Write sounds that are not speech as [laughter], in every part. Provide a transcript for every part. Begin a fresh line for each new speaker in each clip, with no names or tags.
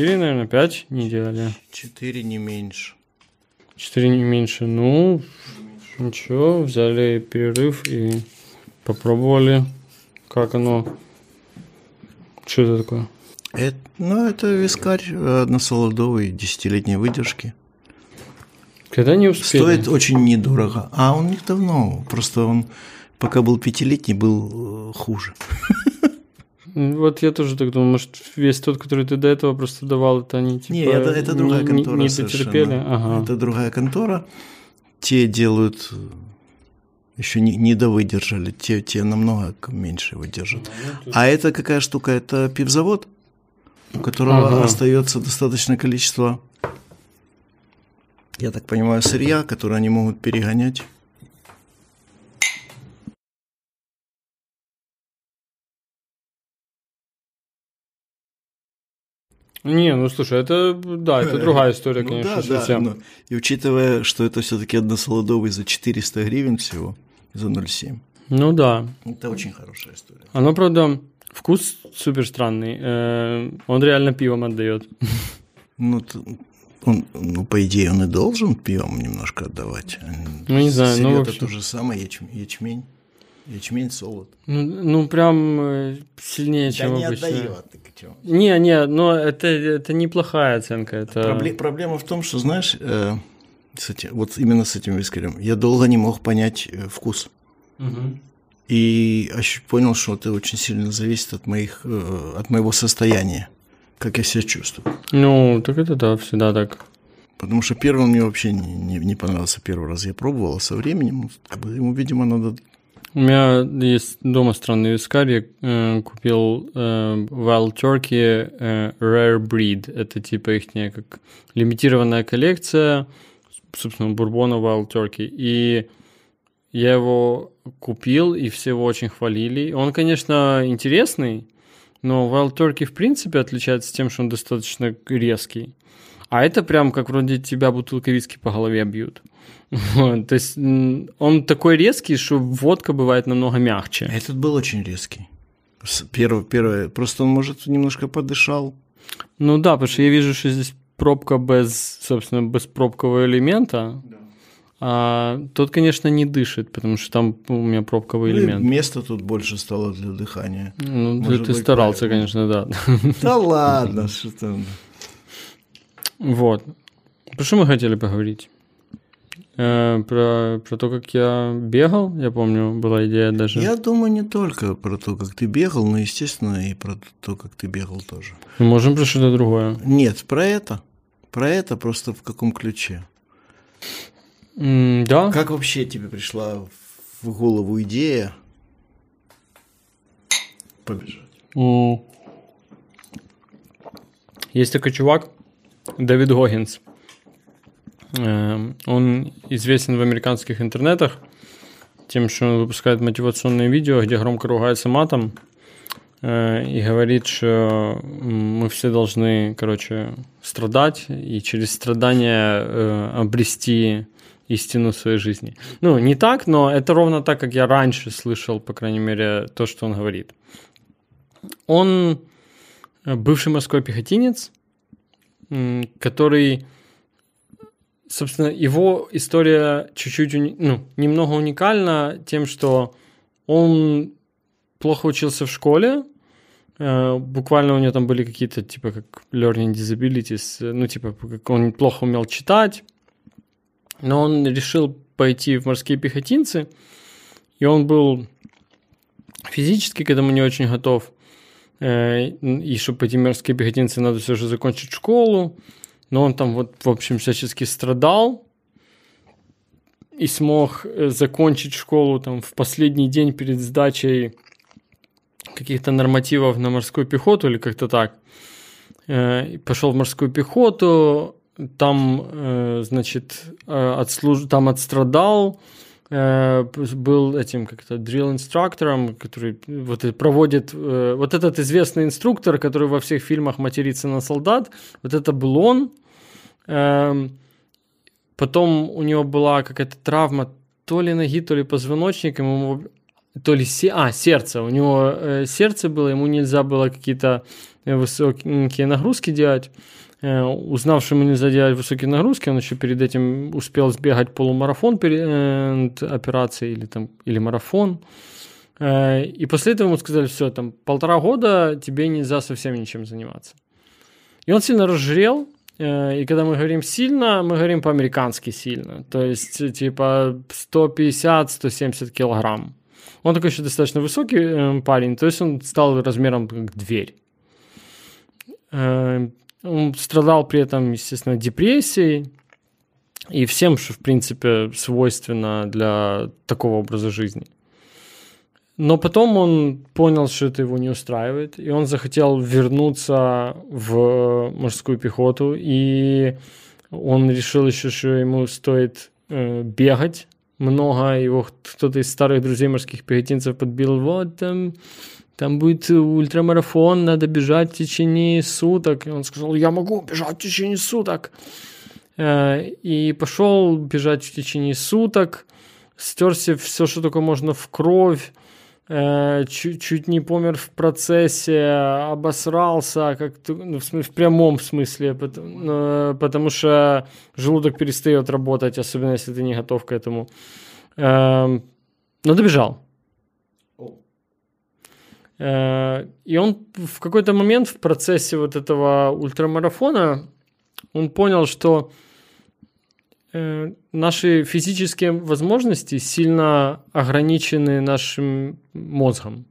4, наверное, 5 не делали.
4 не меньше.
4 не меньше. Ну, ничего, взяли перерыв и попробовали, как оно. Что это такое?
Это, ну, это вискарь односолодовый, десятилетней выдержки.
Когда не успели?
Стоит очень недорого. А он не давно. Просто он, пока был пятилетний, был э, хуже. [laughs]
Вот я тоже так думаю, может, весь тот, который ты до этого просто давал, это они типа
Не, это, это другая контора
не
совершенно.
дотерпели? Ага.
Это другая контора. Те делают еще не, не довыдержали, те, те намного меньше выдержат. А это какая штука? Это пивзавод, у которого
Ага.
остается достаточное количество, я так понимаю, сырья, которое они могут перегонять.
Не, ну слушай, это, да, это другая история, [laughs]
Ну
конечно,
да, да,
совсем.
но- и учитывая, что это все-таки односолодовый за 400 гривен всего, за 0,7,
Ну да.
это очень хорошая история.
Оно, правда, вкус супер странный. Э, Он реально пивом отдает.
Ну, он, ну, по идее, он и должен пивом немножко отдавать.
Ну, не знаю, ну,
Сырьё-то
в общем.
то же самое, ячм- ячмень. Ячмень, солод.
Ну, ну прям э, сильнее, чем
да не
обычно.
отдает. ты чё.
Не, не, но это, это неплохая оценка. Это...
Пробле- проблема в том, что, знаешь, э, этим- вот именно с этим вискарем, я долго не мог понять э, вкус.
Мгм.
И понял, что это очень сильно зависит от, моих, э, от моего состояния, как я себя чувствую.
Ну, так это да, всегда так.
Потому что первый он мне вообще не, не, не понравился первый раз. Я пробовал, а со временем, как бы, ему, видимо, надо...
У меня есть дома странный вискарь. Я э, купил э, Wild Turkey э, Rare Breed. Это типа их как лимитированная коллекция, собственно, бурбона Wild Turkey. И я его купил, и все его очень хвалили. Он, конечно, интересный, но Wild Turkey в принципе отличается тем, что он достаточно резкий. А это прям как вроде тебя бутылкой виски по голове бьют. [laughs] Вот, то есть он такой резкий, что водка бывает намного мягче.
Этот был очень резкий. Первый, первый, просто он, может, немножко подышал.
Ну да, потому что я вижу, что здесь пробка без, собственно, без пробкового элемента. А тот, конечно, не дышит, потому что там у меня пробковый
Ну,
элемент.
места тут больше стало для дыхания.
Ну, ты,
может
ты
быть,
старался,
правильно.
конечно, да.
Да ладно, [laughs] что там.
Вот. Про что мы хотели поговорить? Э, про, про то, как я бегал, я помню, была идея даже.
Я думаю, не только про то, как ты бегал, но, естественно, и про то, как ты бегал тоже.
Мы можем про что-то другое.
Нет, про это. Про это просто в каком ключе.
М, да?
Как вообще тебе пришла в голову идея побежать?
М. Есть такой чувак, Дэвид Гоггинс. Эм, Он известен в американских интернетах тем, что он выпускает мотивационные видео, где громко ругается матом э, и говорит, что мы все должны, короче, страдать и через страдания э, обрести истину своей жизни. Ну, не так, но это ровно так, как я раньше слышал, по крайней мере, то, что он говорит. Он э, бывший морской пехотинец, который, собственно, его история чуть-чуть, ну, немного уникальна тем, что он плохо учился в школе, э, буквально у него там были какие-то, типа, как learning disabilities, ну, типа, он плохо умел читать, но он решил пойти в морские пехотинцы, и он был физически к этому не очень готов, и чтобы пойти в морские пехотинцы, надо все же закончить школу. Но он там вот, в общем, всячески страдал и смог э, закончить школу там в последний день перед сдачей каких-то нормативов на морскую пехоту или как-то так. Э, Пошел в морскую пехоту, там, э, значит, э, отслуж... там отстрадал, э, был этим как-то drill инструктором, который вот и проводит э, вот этот известный инструктор, который во всех фильмах матерится на солдат, вот это был он. Эм, Потом у него была какая-то травма то ли ноги, то ли позвоночника, ему, то ли се- а, сердце. У него э, сердце было, ему нельзя было какие-то высокие нагрузки делать. Э, узнав, что ему нельзя делать высокие нагрузки, он еще перед этим успел сбегать полумарафон перед операцией или, там, или марафон. И после этого ему сказали, все, там полтора года тебе нельзя совсем ничем заниматься. И он сильно разжирел, и когда мы говорим сильно, мы говорим по-американски сильно. То есть, типа, 150-170 килограмм. Он такой еще достаточно высокий э, парень, то есть он стал размером как дверь. Он страдал при этом, естественно, депрессией и всем, что, в принципе, свойственно для такого образа жизни. Но потом он понял, что это его не устраивает, и он захотел вернуться в морскую пехоту, и он решил еще, что ему стоит э, бегать много, его кто-то из старых друзей морских пехотинцев подбил, вот там, там будет ультрамарафон, надо бежать в течение суток. И он сказал, я могу бежать в течение суток. Э, и пошел бежать в течение суток, стерся все, что только можно в кровь, э, чуть, чуть не помер в процессе, обосрался, как ну, в, в прямом смысле, потому, э, потому что желудок перестает работать, особенно если ты не готов к этому. Э, но добежал. Э, и он в какой-то момент в процессе вот этого ультрамарафона он понял, что Э, наши физические возможности сильно ограничены нашим мозгом.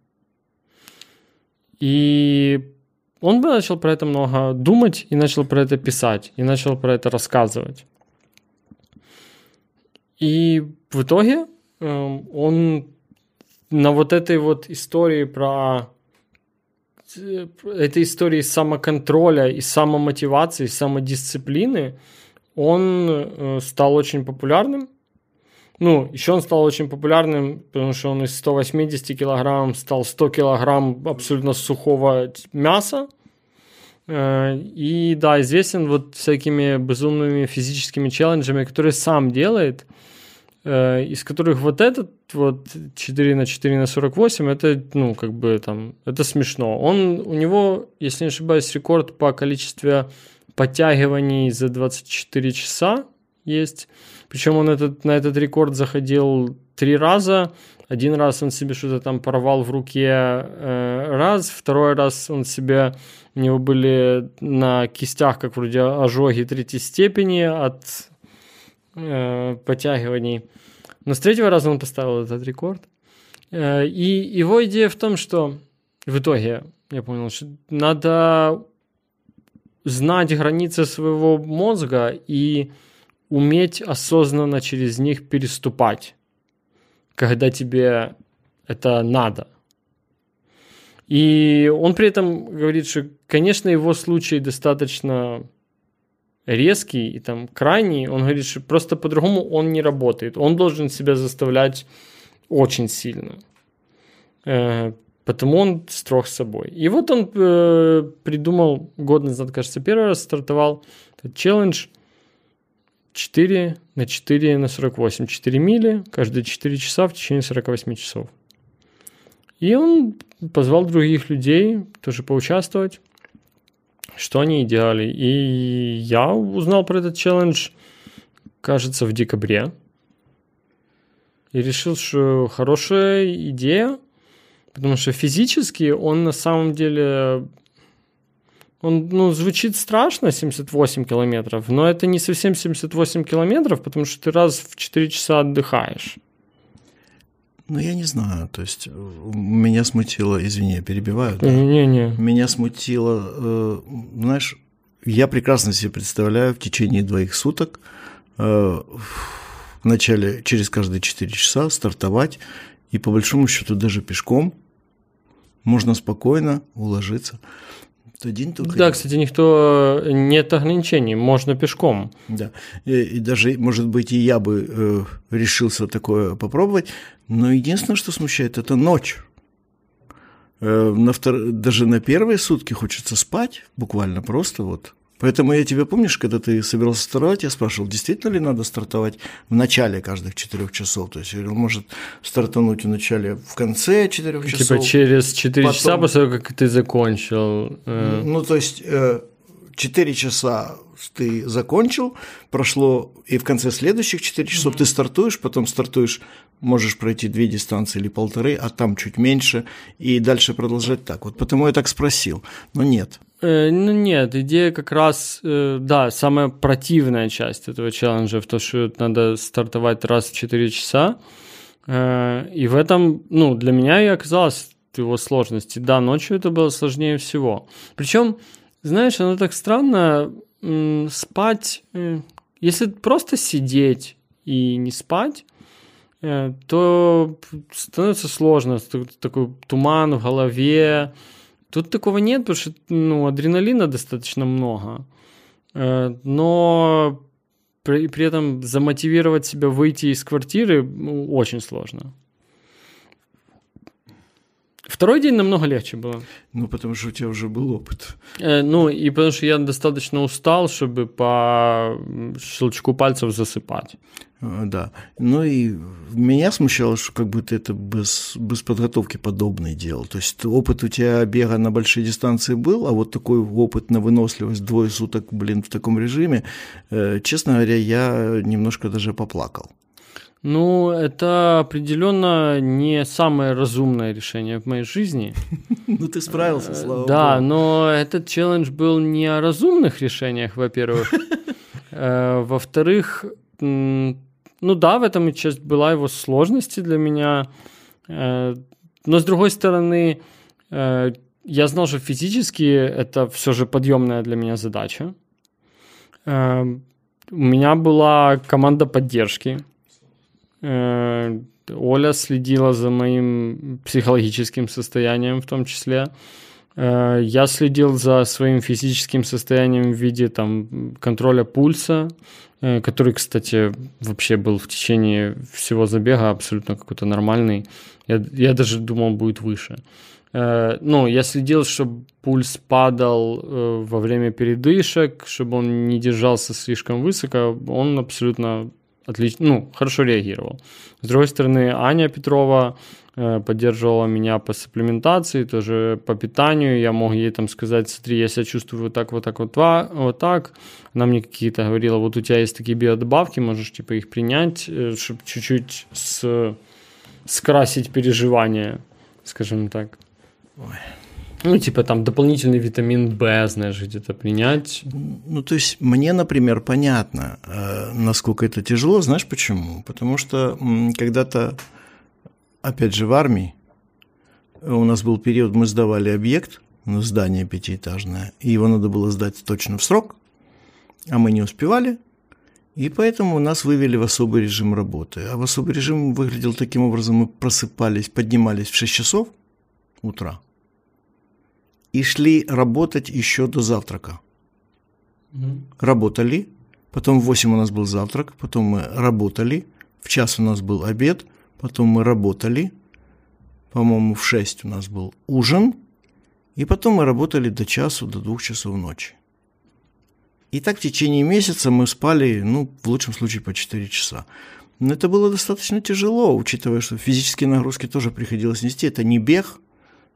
И он начал про это много думать и начал про это писать, и начал про это рассказывать. И в итоге э, он на вот этой вот истории про э, этой истории самоконтроля и самомотивации, самодисциплины – он э, стал очень популярным. Ну, еще он стал очень популярным, потому что он из 180 килограмм стал 100 килограмм абсолютно сухого мяса. Э, и да, известен вот всякими безумными физическими челленджами, которые сам делает, из которых вот этот вот 4 на 4 на 48, это, ну, как бы там, это смешно. Он, у него, если не ошибаюсь, рекорд по количеству подтягиваний за 24 часа есть. Причем он этот, на этот рекорд заходил три раза. Один раз он себе что-то там порвал в руке э, раз, второй раз он себе, у него были на кистях, как вроде ожоги третьей степени от э, подтягиваний. Но с третьего раза он поставил этот рекорд. Э, и его идея в том, что в итоге я понял, что надо знать границы своего мозга и уметь осознанно через них переступать, когда тебе это надо. И он при этом говорит, что, конечно, его случай достаточно резкий и там крайний. Он говорит, что просто по-другому он не работает. Он должен себя заставлять очень сильно. Э, Потому он строг с собой. И вот он э, придумал год назад, кажется, первый раз стартовал этот челлендж 4 на 4 на 48. 4 мили каждые 4 часа в течение 48 часов. И он позвал других людей тоже поучаствовать, что они делали. И я узнал про этот челлендж, кажется, в декабре. И решил, что хорошая идея – Потому что физически он на самом деле... Он, ну, звучит страшно, 78 километров, но это не совсем 78 километров, потому что ты раз в 4 часа отдыхаешь.
Ну, я не знаю, то есть э, меня смутило, извини, я перебиваю.
Да? Не-не.
Меня смутило, э, знаешь, я прекрасно себе представляю в течение двоих суток э, в начале через каждые 4 часа стартовать и по большому счету даже пешком можно спокойно уложиться.
День только... Да, кстати, никто нет ограничений, можно пешком.
Да, и, и даже, может быть, и я бы э, решился такое попробовать, но единственное, что смущает, это ночь. Э, на втор... Даже на первые сутки хочется спать, буквально просто вот Поэтому я тебя помнишь, когда ты собирался стартовать, я спрашивал, действительно ли надо стартовать в начале каждых четырех часов? То есть, или может стартануть в начале, в конце четырех
Типа
часов?
через 4
потом-
часа после того, как ты закончил. э,
Ну, то есть, э, 4 часа ты закончил, прошло, и в конце следующих 4 часов ты стартуешь, потом стартуешь, можешь пройти две дистанции или полторы, а там чуть меньше, и дальше продолжать так. Вот потому я так спросил. Но нет.
Э, ну нет, идея как раз, э, да, самая противная часть этого челленджа в том, что надо стартовать раз в 4 часа. Э, и в этом, ну, для меня и оказалась его сложность. И да, ночью это было сложнее всего. Причем, знаешь, оно так странно, м, спать, э, если просто сидеть и не спать, э, то становится сложно, такой туман в голове, Тут такого нет, потому что ну, адреналина достаточно много. Э, Но при, при этом замотивировать себя выйти из квартиры ну, очень сложно. Второй день намного легче было.
Ну, потому что у тебя уже был опыт.
Э, Ну, и потому что я достаточно устал, чтобы по щелчку пальцев засыпать.
А, Да. Ну и меня смущало, что как будто это без, без подготовки подобное делал. То есть опыт у тебя бега на большие дистанции был, а вот такой опыт на выносливость двое суток, блин, в таком режиме, э, честно говоря, я немножко даже поплакал.
Ну, это определенно не самое разумное решение в моей жизни. [laughs]
Ну ты справился, слава
Э, Да,
богу.
но этот челлендж был не о разумных решениях, во-первых. [laughs] Э, Во-вторых, ну да, в этом и часть была его сложности для меня. Э, Но с другой стороны, я знал, что физически это все же подъемная для меня задача. Э, У меня была команда поддержки. Э, Оля следила за моим психологическим состоянием в том числе. Э, Я следил за своим физическим состоянием в виде там, контроля пульса, э, который, кстати, вообще был в течение всего забега абсолютно какой-то нормальный. Я, я даже думал, будет выше. Ну, я следил, чтобы пульс падал во время передышек, чтобы он не держался слишком высоко. Он абсолютно отлично, ну, хорошо реагировал. С другой стороны, Аня Петрова э, поддерживала меня по сапплементации, тоже по питанию. Я мог ей там сказать, смотри, я себя чувствую вот так, вот так, вот, ва- вот так. Она мне какие-то говорила, вот у тебя есть такие биодобавки, можешь типа их принять, чтобы чуть-чуть с... скрасить переживания, скажем так. Ну, типа там дополнительный витамин В, знаешь, где-то принять.
Ну, то есть мне, например, понятно, э, насколько это тяжело. Знаешь почему? Потому что когда-то, опять же, в армии у нас был период, мы сдавали объект, ну, здание пятиэтажное, и его надо было сдать точно в срок, а мы не успевали, и поэтому нас вывели в особый режим работы. А в особый режим выглядел таким образом, мы просыпались, поднимались в 6 часов утра и шли работать еще до завтрака работали, потом в 8 у нас был завтрак, потом мы работали, в час у нас был обед, потом мы работали, по-моему, в 6 у нас был ужин, и потом мы работали до часу, до двух часов ночи. И так в течение месяца мы спали, ну, в лучшем случае по 4 часа. Но это было достаточно тяжело, учитывая, что физические нагрузки тоже приходилось нести. Это не бег,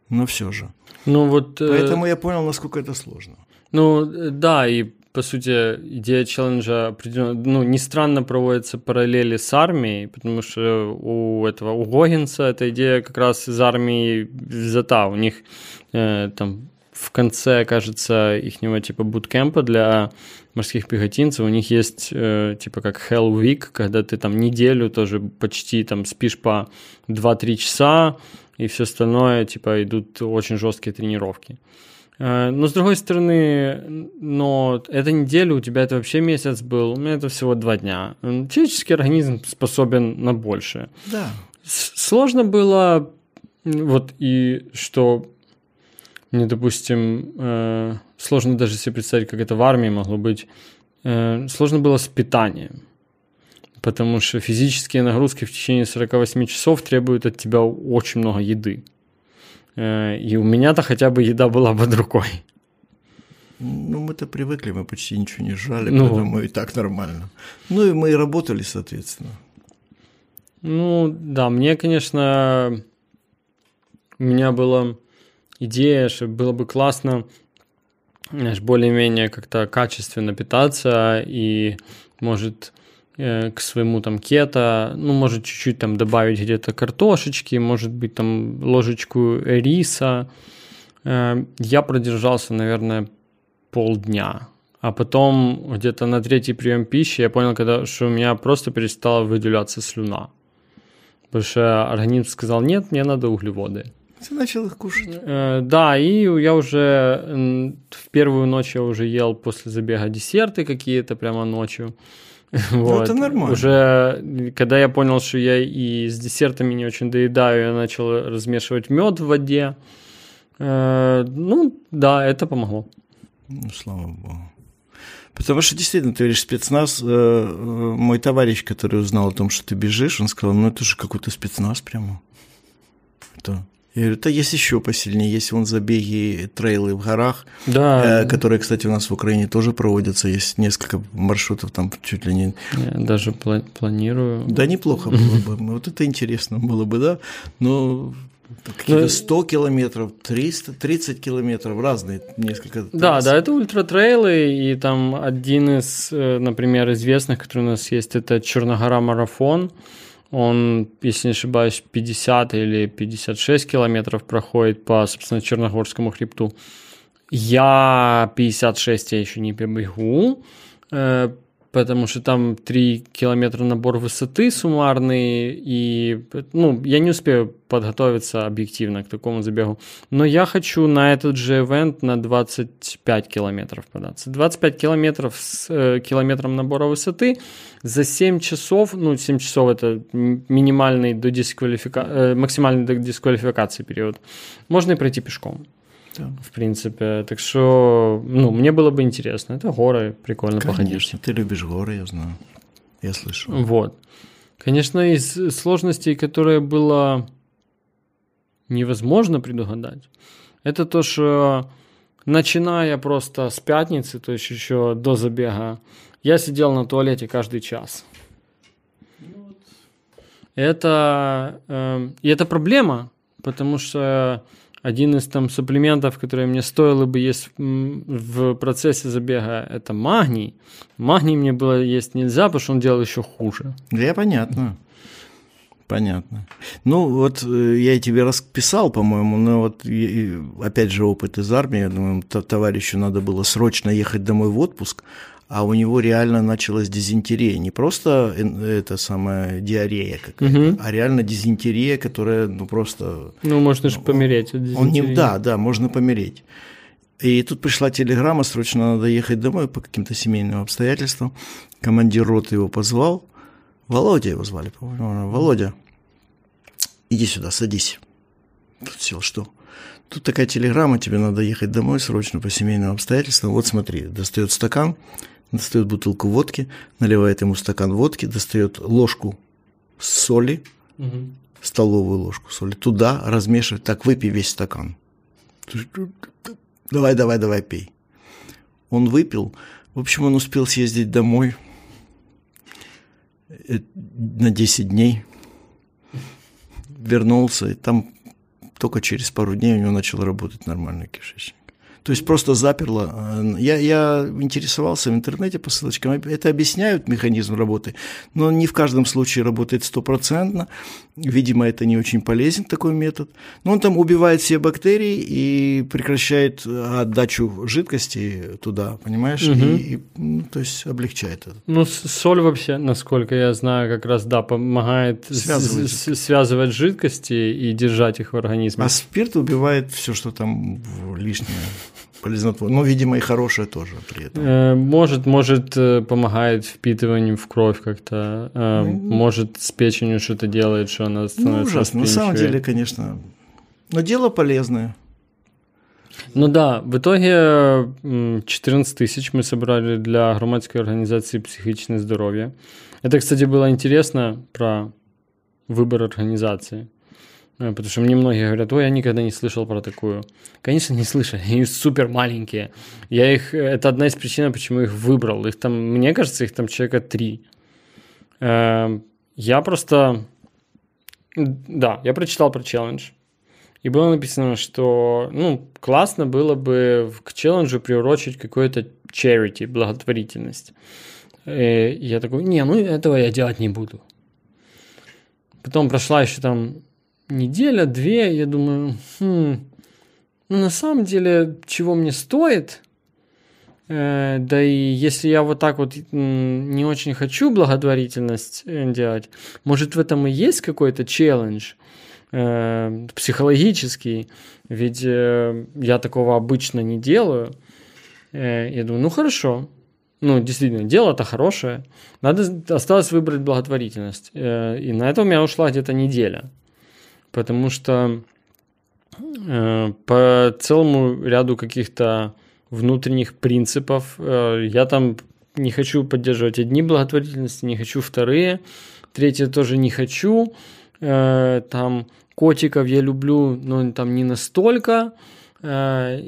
но все же.
Ну, вот... э,
Поэтому я понял, насколько это сложно.
Ну, э, да, и по сути, идея челленджа определенно, ну, не странно проводятся параллели с армией, потому что у этого, у Гогинса эта идея как раз из армии взята. У них э, там в конце, кажется, ихнего типа буткемпа для морских пехотинцев у них есть э, типа как Hell Week, когда ты там неделю тоже почти там спишь по 2-3 часа, и все остальное типа идут очень жесткие тренировки. Э, Но с другой стороны, но эта неделя у тебя это вообще месяц был, у меня это всего два дня. Человеческий организм способен на большее.
Да.
Сложно было, вот и что мне, допустим, э, сложно даже себе представить, как это в армии могло быть. Э, сложно было с питанием, потому что физические нагрузки в течение 48 часов требуют от тебя очень много еды. Э, и у меня-то хотя бы еда была под рукой.
Ну, мы-то привыкли, мы почти ничего не жрали,
Ну.
поэтому и так нормально. Ну, и мы и работали, соответственно.
Ну, да, мне, конечно, у меня была идея, что было бы классно, знаешь, более-менее как-то качественно питаться и, может, к своему там кето, ну, может, чуть-чуть там добавить где-то картошечки, может быть, там ложечку риса. Э, Я продержался, наверное, полдня. А потом где-то на третий прием пищи я понял, когда, что у меня просто перестала выделяться слюна. Потому что организм сказал, нет, мне надо углеводы.
Ты начал их кушать.
Э, да, и я уже в первую ночь я уже ел после забега десерты какие-то прямо ночью. [laughs] Вот.
это нормально.
Уже когда я понял, что я и с десертами не очень доедаю, я начал размешивать мед в воде. Э, ну, да, это помогло.
Ну, слава богу. Потому что действительно, ты говоришь, спецназ, э, э, мой товарищ, который узнал о том, что ты бежишь, он сказал, ну это же какой-то спецназ прямо. Это... Я говорю, да есть еще посильнее, есть вон забеги, трейлы в горах,
Да,
э, которые, кстати, у нас в Украине тоже проводятся, есть несколько маршрутов там чуть ли не...
я даже пла- планирую.
Да, неплохо было бы, вот это интересно было бы, да, но какие-то
Ну,
100 километров, 300, 30 километров, разные несколько
Да, да, это ультратрейлы, и там один из, э, например, известных, который у нас есть, это Черногора марафон. Он, если не ошибаюсь, 50 или 56 километров проходит по, собственно, Черногорскому хребту. Я 56 я еще не побегу, э, потому что там 3 километра набор высоты суммарный, и ну, я не успею подготовиться объективно к такому забегу. Но я хочу на этот же ивент на 25 километров податься. 25 километров с э, километром набора высоты за 7 часов, ну 7 часов это минимальный до дисквалифика... э, максимальный до дисквалификации период. Можно и пройти пешком.
Да.
В принципе. Так что, ну, мне было бы интересно. Это горы, прикольно походить.
Конечно, ты любишь горы, я знаю. Я слышал.
Вот. Конечно, из сложностей, которые было невозможно предугадать, это то, что начиная просто с пятницы, то есть еще до забега, я сидел на туалете каждый час. Это, э, и это проблема, потому что один из там суплементов, который мне стоило бы есть в процессе забега, это магний. Магний мне было есть нельзя, потому что он делал еще хуже.
Да, понятно. Понятно. Ну, вот э, я тебе расписал, по-моему, но вот опять же опыт из армии, я думаю, товарищу надо было срочно ехать домой в отпуск, а у него реально началась дизентерия. Не просто это самая диарея какая-то,
Мгм.
а реально дизентерия, которая, ну, просто
Ну, можно же помереть. от
Он не,
дизентерии.
да, да, можно помереть. И тут пришла телеграмма, срочно надо ехать домой по каким-то семейным обстоятельствам. Командир роты его позвал. Володя его звали, по-моему. Володя, иди сюда, садись. Тут сел, что? Тут такая телеграмма, тебе надо ехать домой срочно по семейным обстоятельствам. Вот смотри, достает стакан, достает бутылку водки, наливает ему стакан водки, достает ложку соли,
Мгм.
столовую ложку соли, туда размешивать, так выпей весь стакан. Давай, давай, давай, пей. Он выпил, в общем, он успел съездить домой э, на 10 дней, вернулся, и там только через пару дней у него начал работать нормальный кишечник. То есть просто заперло. Э, Я, я интересовался в интернете по ссылочкам. Это объясняют механизм работы, но не в каждом случае работает стопроцентно. Видимо, это не очень полезен такой метод. Но он там убивает все бактерии и прекращает отдачу жидкости туда, понимаешь?
Мгм.
И, и, ну, то есть облегчает это.
Ну, соль вообще, насколько я знаю, как раз, да, помогает
Связывать
с- связывать жидкости и держать их в организме.
А спирт убивает все, что там лишнее, полезнотворное. Ну, видимо, и хорошее тоже при этом.
Э, Может, может, э, помогает впитыванию в кровь как-то. э, Может, с печенью что-то делает, что она
Ну,
становится
ужасно. На самом деле, конечно. Но дело полезное.
Ну да, в итоге м, 14 тысяч мы собрали для громадской организации «Психичное здоровье». Это, кстати, было интересно про выбор организации. Э, потому что мне многие говорят, ой, я никогда не слышал про такую. Конечно, не слышали, [laughs] они супер маленькие. Я их, это одна из причин, почему их выбрал. Их там, мне кажется, их там человека три. Э, я просто, да, я прочитал про челлендж. И было написано, что, ну, классно было бы к челленджу приурочить какой-то charity, благотворительность. И я такой, не, ну этого я делать не буду. Потом прошла еще там неделя, две, я думаю, хм, ну на самом деле, чего мне стоит, э, да и если я вот так вот не очень хочу благотворительность э, делать, может в этом и есть какой-то челлендж э, психологический, ведь э, я такого обычно не делаю. Э, я думаю, ну хорошо, ну, действительно, дело-то хорошее. Надо, осталось выбрать благотворительность. Э, и на это у меня ушла где-то неделя потому что э, по целому ряду каких-то внутренних принципов э, я там не хочу поддерживать одни благотворительности, не хочу вторые, третье тоже не хочу, э, там котиков я люблю, но там не настолько, э,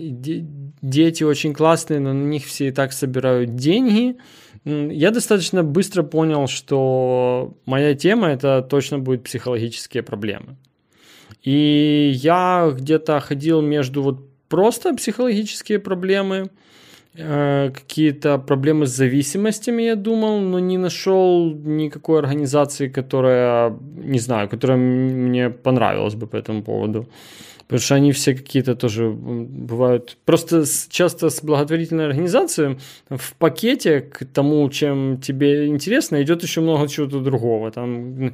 дети очень классные, но на них все и так собирают деньги, я достаточно быстро понял, что моя тема это точно будет психологические проблемы. И я где-то ходил между вот просто психологические проблемы, э, какие-то проблемы с зависимостями, я думал, но не нашел никакой организации, которая, не знаю, которая мне понравилась бы по этому поводу. Потому что они все какие-то тоже бывают... Просто часто с благотворительной организацией в пакете к тому, чем тебе интересно, идет еще много чего-то другого. Там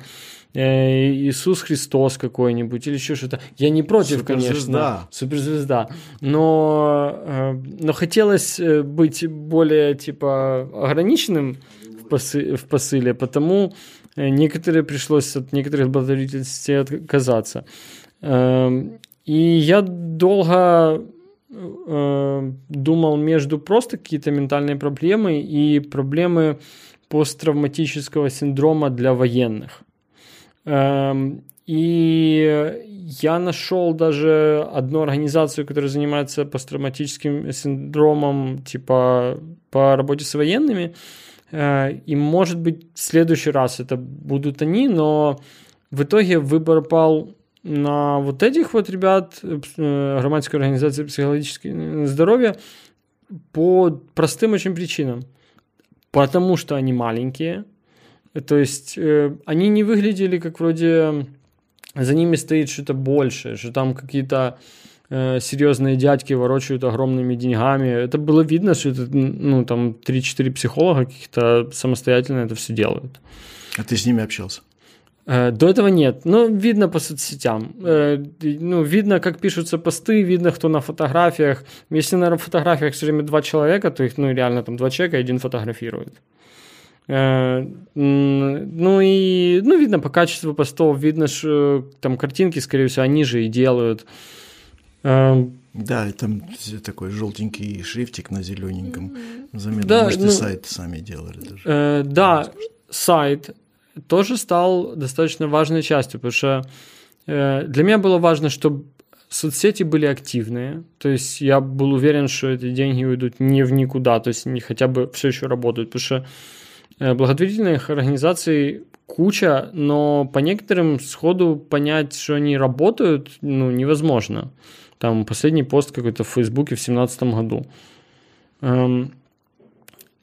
Иисус Христос какой-нибудь или еще что-то. Я не против, Суперзвезда. конечно. Суперзвезда. Но, э, но хотелось э, быть более, типа, ограниченным в, посы, в посыле, потому некоторые пришлось от некоторых благотворительностей отказаться. Эм, и я долго думал между просто какие-то ментальные проблемы и проблемы посттравматического синдрома для военных. Эм, и я нашел даже одну организацию, которая занимается посттравматическим синдромом, типа по работе с военными. Э, и может быть в следующий раз это будут они, но в итоге выбор пал на вот этих вот ребят, э, громадской организации психологического здоровья, по простым очень причинам. Потому что они маленькие, то есть э, они не выглядели как вроде за ними стоит что-то большее, что там какие-то э, серьезные дядьки ворочают огромными деньгами. Это было видно, что это, ну, там 3-4 психолога каких-то самостоятельно это все делают.
А ты с ними общался?
Э, до этого нет. Но видно по соцсетям. Э, ну, видно, как пишутся посты, видно, кто на фотографиях. Если на фотографиях все время два человека, то их, ну, реально там два человека, один фотографирует. Ну и, ну, видно по качеству постов, видно, что там картинки, скорее всего, они же и делают.
Э, да, и там такой желтенький шрифтик на зелененьком. Заметно, да, может, ну, и сайт сами делали даже.
Э, да, сайт тоже стал достаточно важной частью, потому что э, для меня было важно, чтобы соцсети были активные, то есть я был уверен, что эти деньги уйдут не в никуда, то есть они хотя бы все еще работают, потому что благотворительных организаций куча, но по некоторым сходу понять, что они работают, ну, невозможно. Там последний пост какой-то в Фейсбуке в 2017 году. Эм,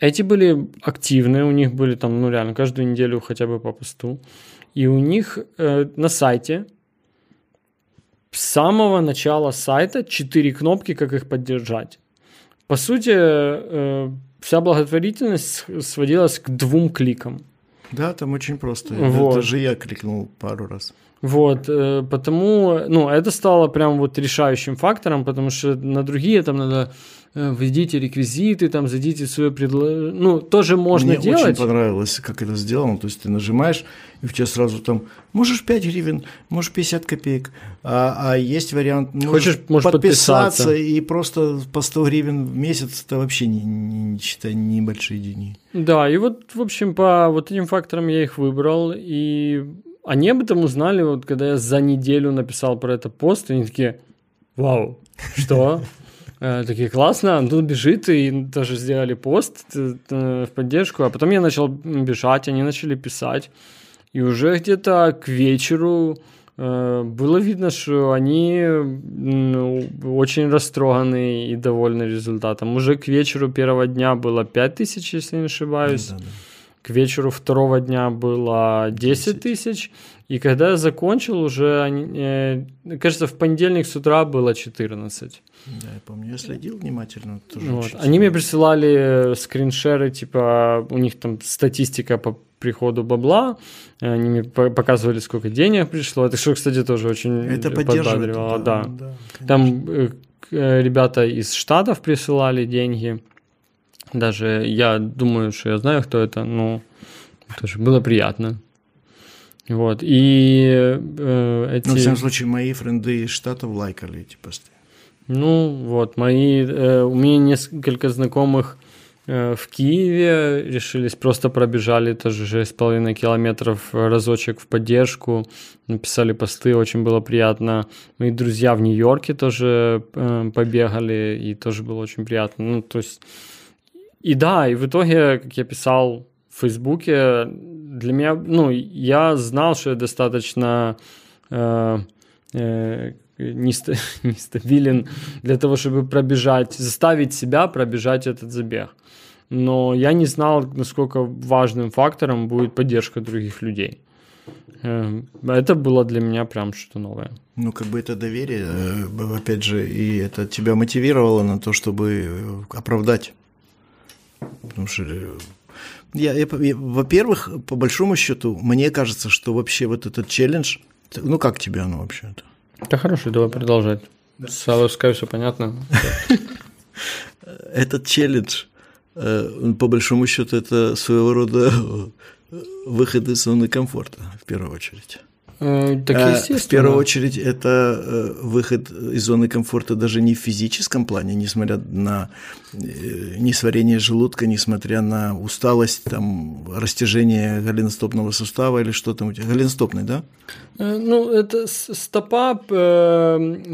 эти были активные, у них были там, ну, реально, каждую неделю хотя бы по посту. И у них э, на сайте с самого начала сайта четыре кнопки, как их поддержать. По сути, э, вся благотворительность сводилась к двум кликам.
Да, там очень просто. Вот. Даже я кликнул пару раз.
Вот, э, потому, ну, это стало прям вот решающим фактором, потому что на другие там надо э, введите реквизиты, там зайдите в свое предложение, ну, тоже можно
Мне
делать.
очень понравилось, как это сделано, то есть ты нажимаешь, и в тебя сразу там, можешь 5 гривен, можешь 50 копеек, а, а есть вариант, можешь, Хочешь, можешь подписаться, подписаться, и просто по 100 гривен в месяц, это вообще, не, не, не считай, небольшие деньги.
Да, и вот, в общем, по вот этим факторам я их выбрал, и они об этом узнали, вот когда я за неделю написал про это пост, и они такие, вау, что? [laughs] Э, такие, классно, Антон бежит, и тоже сделали пост э, в поддержку, а потом я начал бежать, они начали писать, и уже где-то к вечеру э, было видно, что они ну, очень растроганы и довольны результатом. Уже к вечеру первого дня было 5000, если не ошибаюсь. Да, да. К вечеру второго дня было 10 тысяч. И когда я закончил, уже, э, кажется, в понедельник с утра было 14.
Да, я помню, я следил внимательно. Тоже
вот. Они мне присылали скриншеры, типа, у них там статистика по приходу бабла, они мне показывали, сколько денег пришло. Это что, кстати, тоже очень
это поддерживало.
Да, да. да там э, э, ребята из Штатов присылали деньги. Даже я думаю, что я знаю, кто это, но тоже было приятно. Вот, и э, эти...
Ну, в всяком случае, мои френды из Штатов лайкали эти посты.
Ну, вот, мои... Э, у меня несколько знакомых э, в Киеве решились, просто пробежали тоже 6,5 километров разочек в поддержку, написали посты, очень было приятно. Мои друзья в Нью-Йорке тоже э, побегали, и тоже было очень приятно. Ну, то есть... И да, и в итоге, как я писал в Фейсбуке, для меня, ну, я знал, что я достаточно э, э, [laughs] нестабилен для того, чтобы пробежать, заставить себя пробежать этот забег. Но я не знал, насколько важным фактором будет поддержка других людей. Э, это было для меня прям что-то новое.
Ну, как бы это доверие, э, опять же, и это тебя мотивировало на то, чтобы э, оправдать. Потому что я, я, я, во-первых, по большому счету, мне кажется, что вообще вот этот челлендж, ну как тебе оно вообще-то?
Да хорошо, давай продолжать. Да. С Аловской все понятно. [laughs]
Этот челлендж, э, по большому счету, это своего рода выход из зоны комфорта, в первую очередь.
Э, так
а, в первую очередь, это э, выход из зоны комфорта даже не в физическом плане, несмотря на э, несварение желудка, несмотря на усталость, там, растяжение голеностопного сустава или что там у тебя. Голеностопный, да?
Ну, это стопа,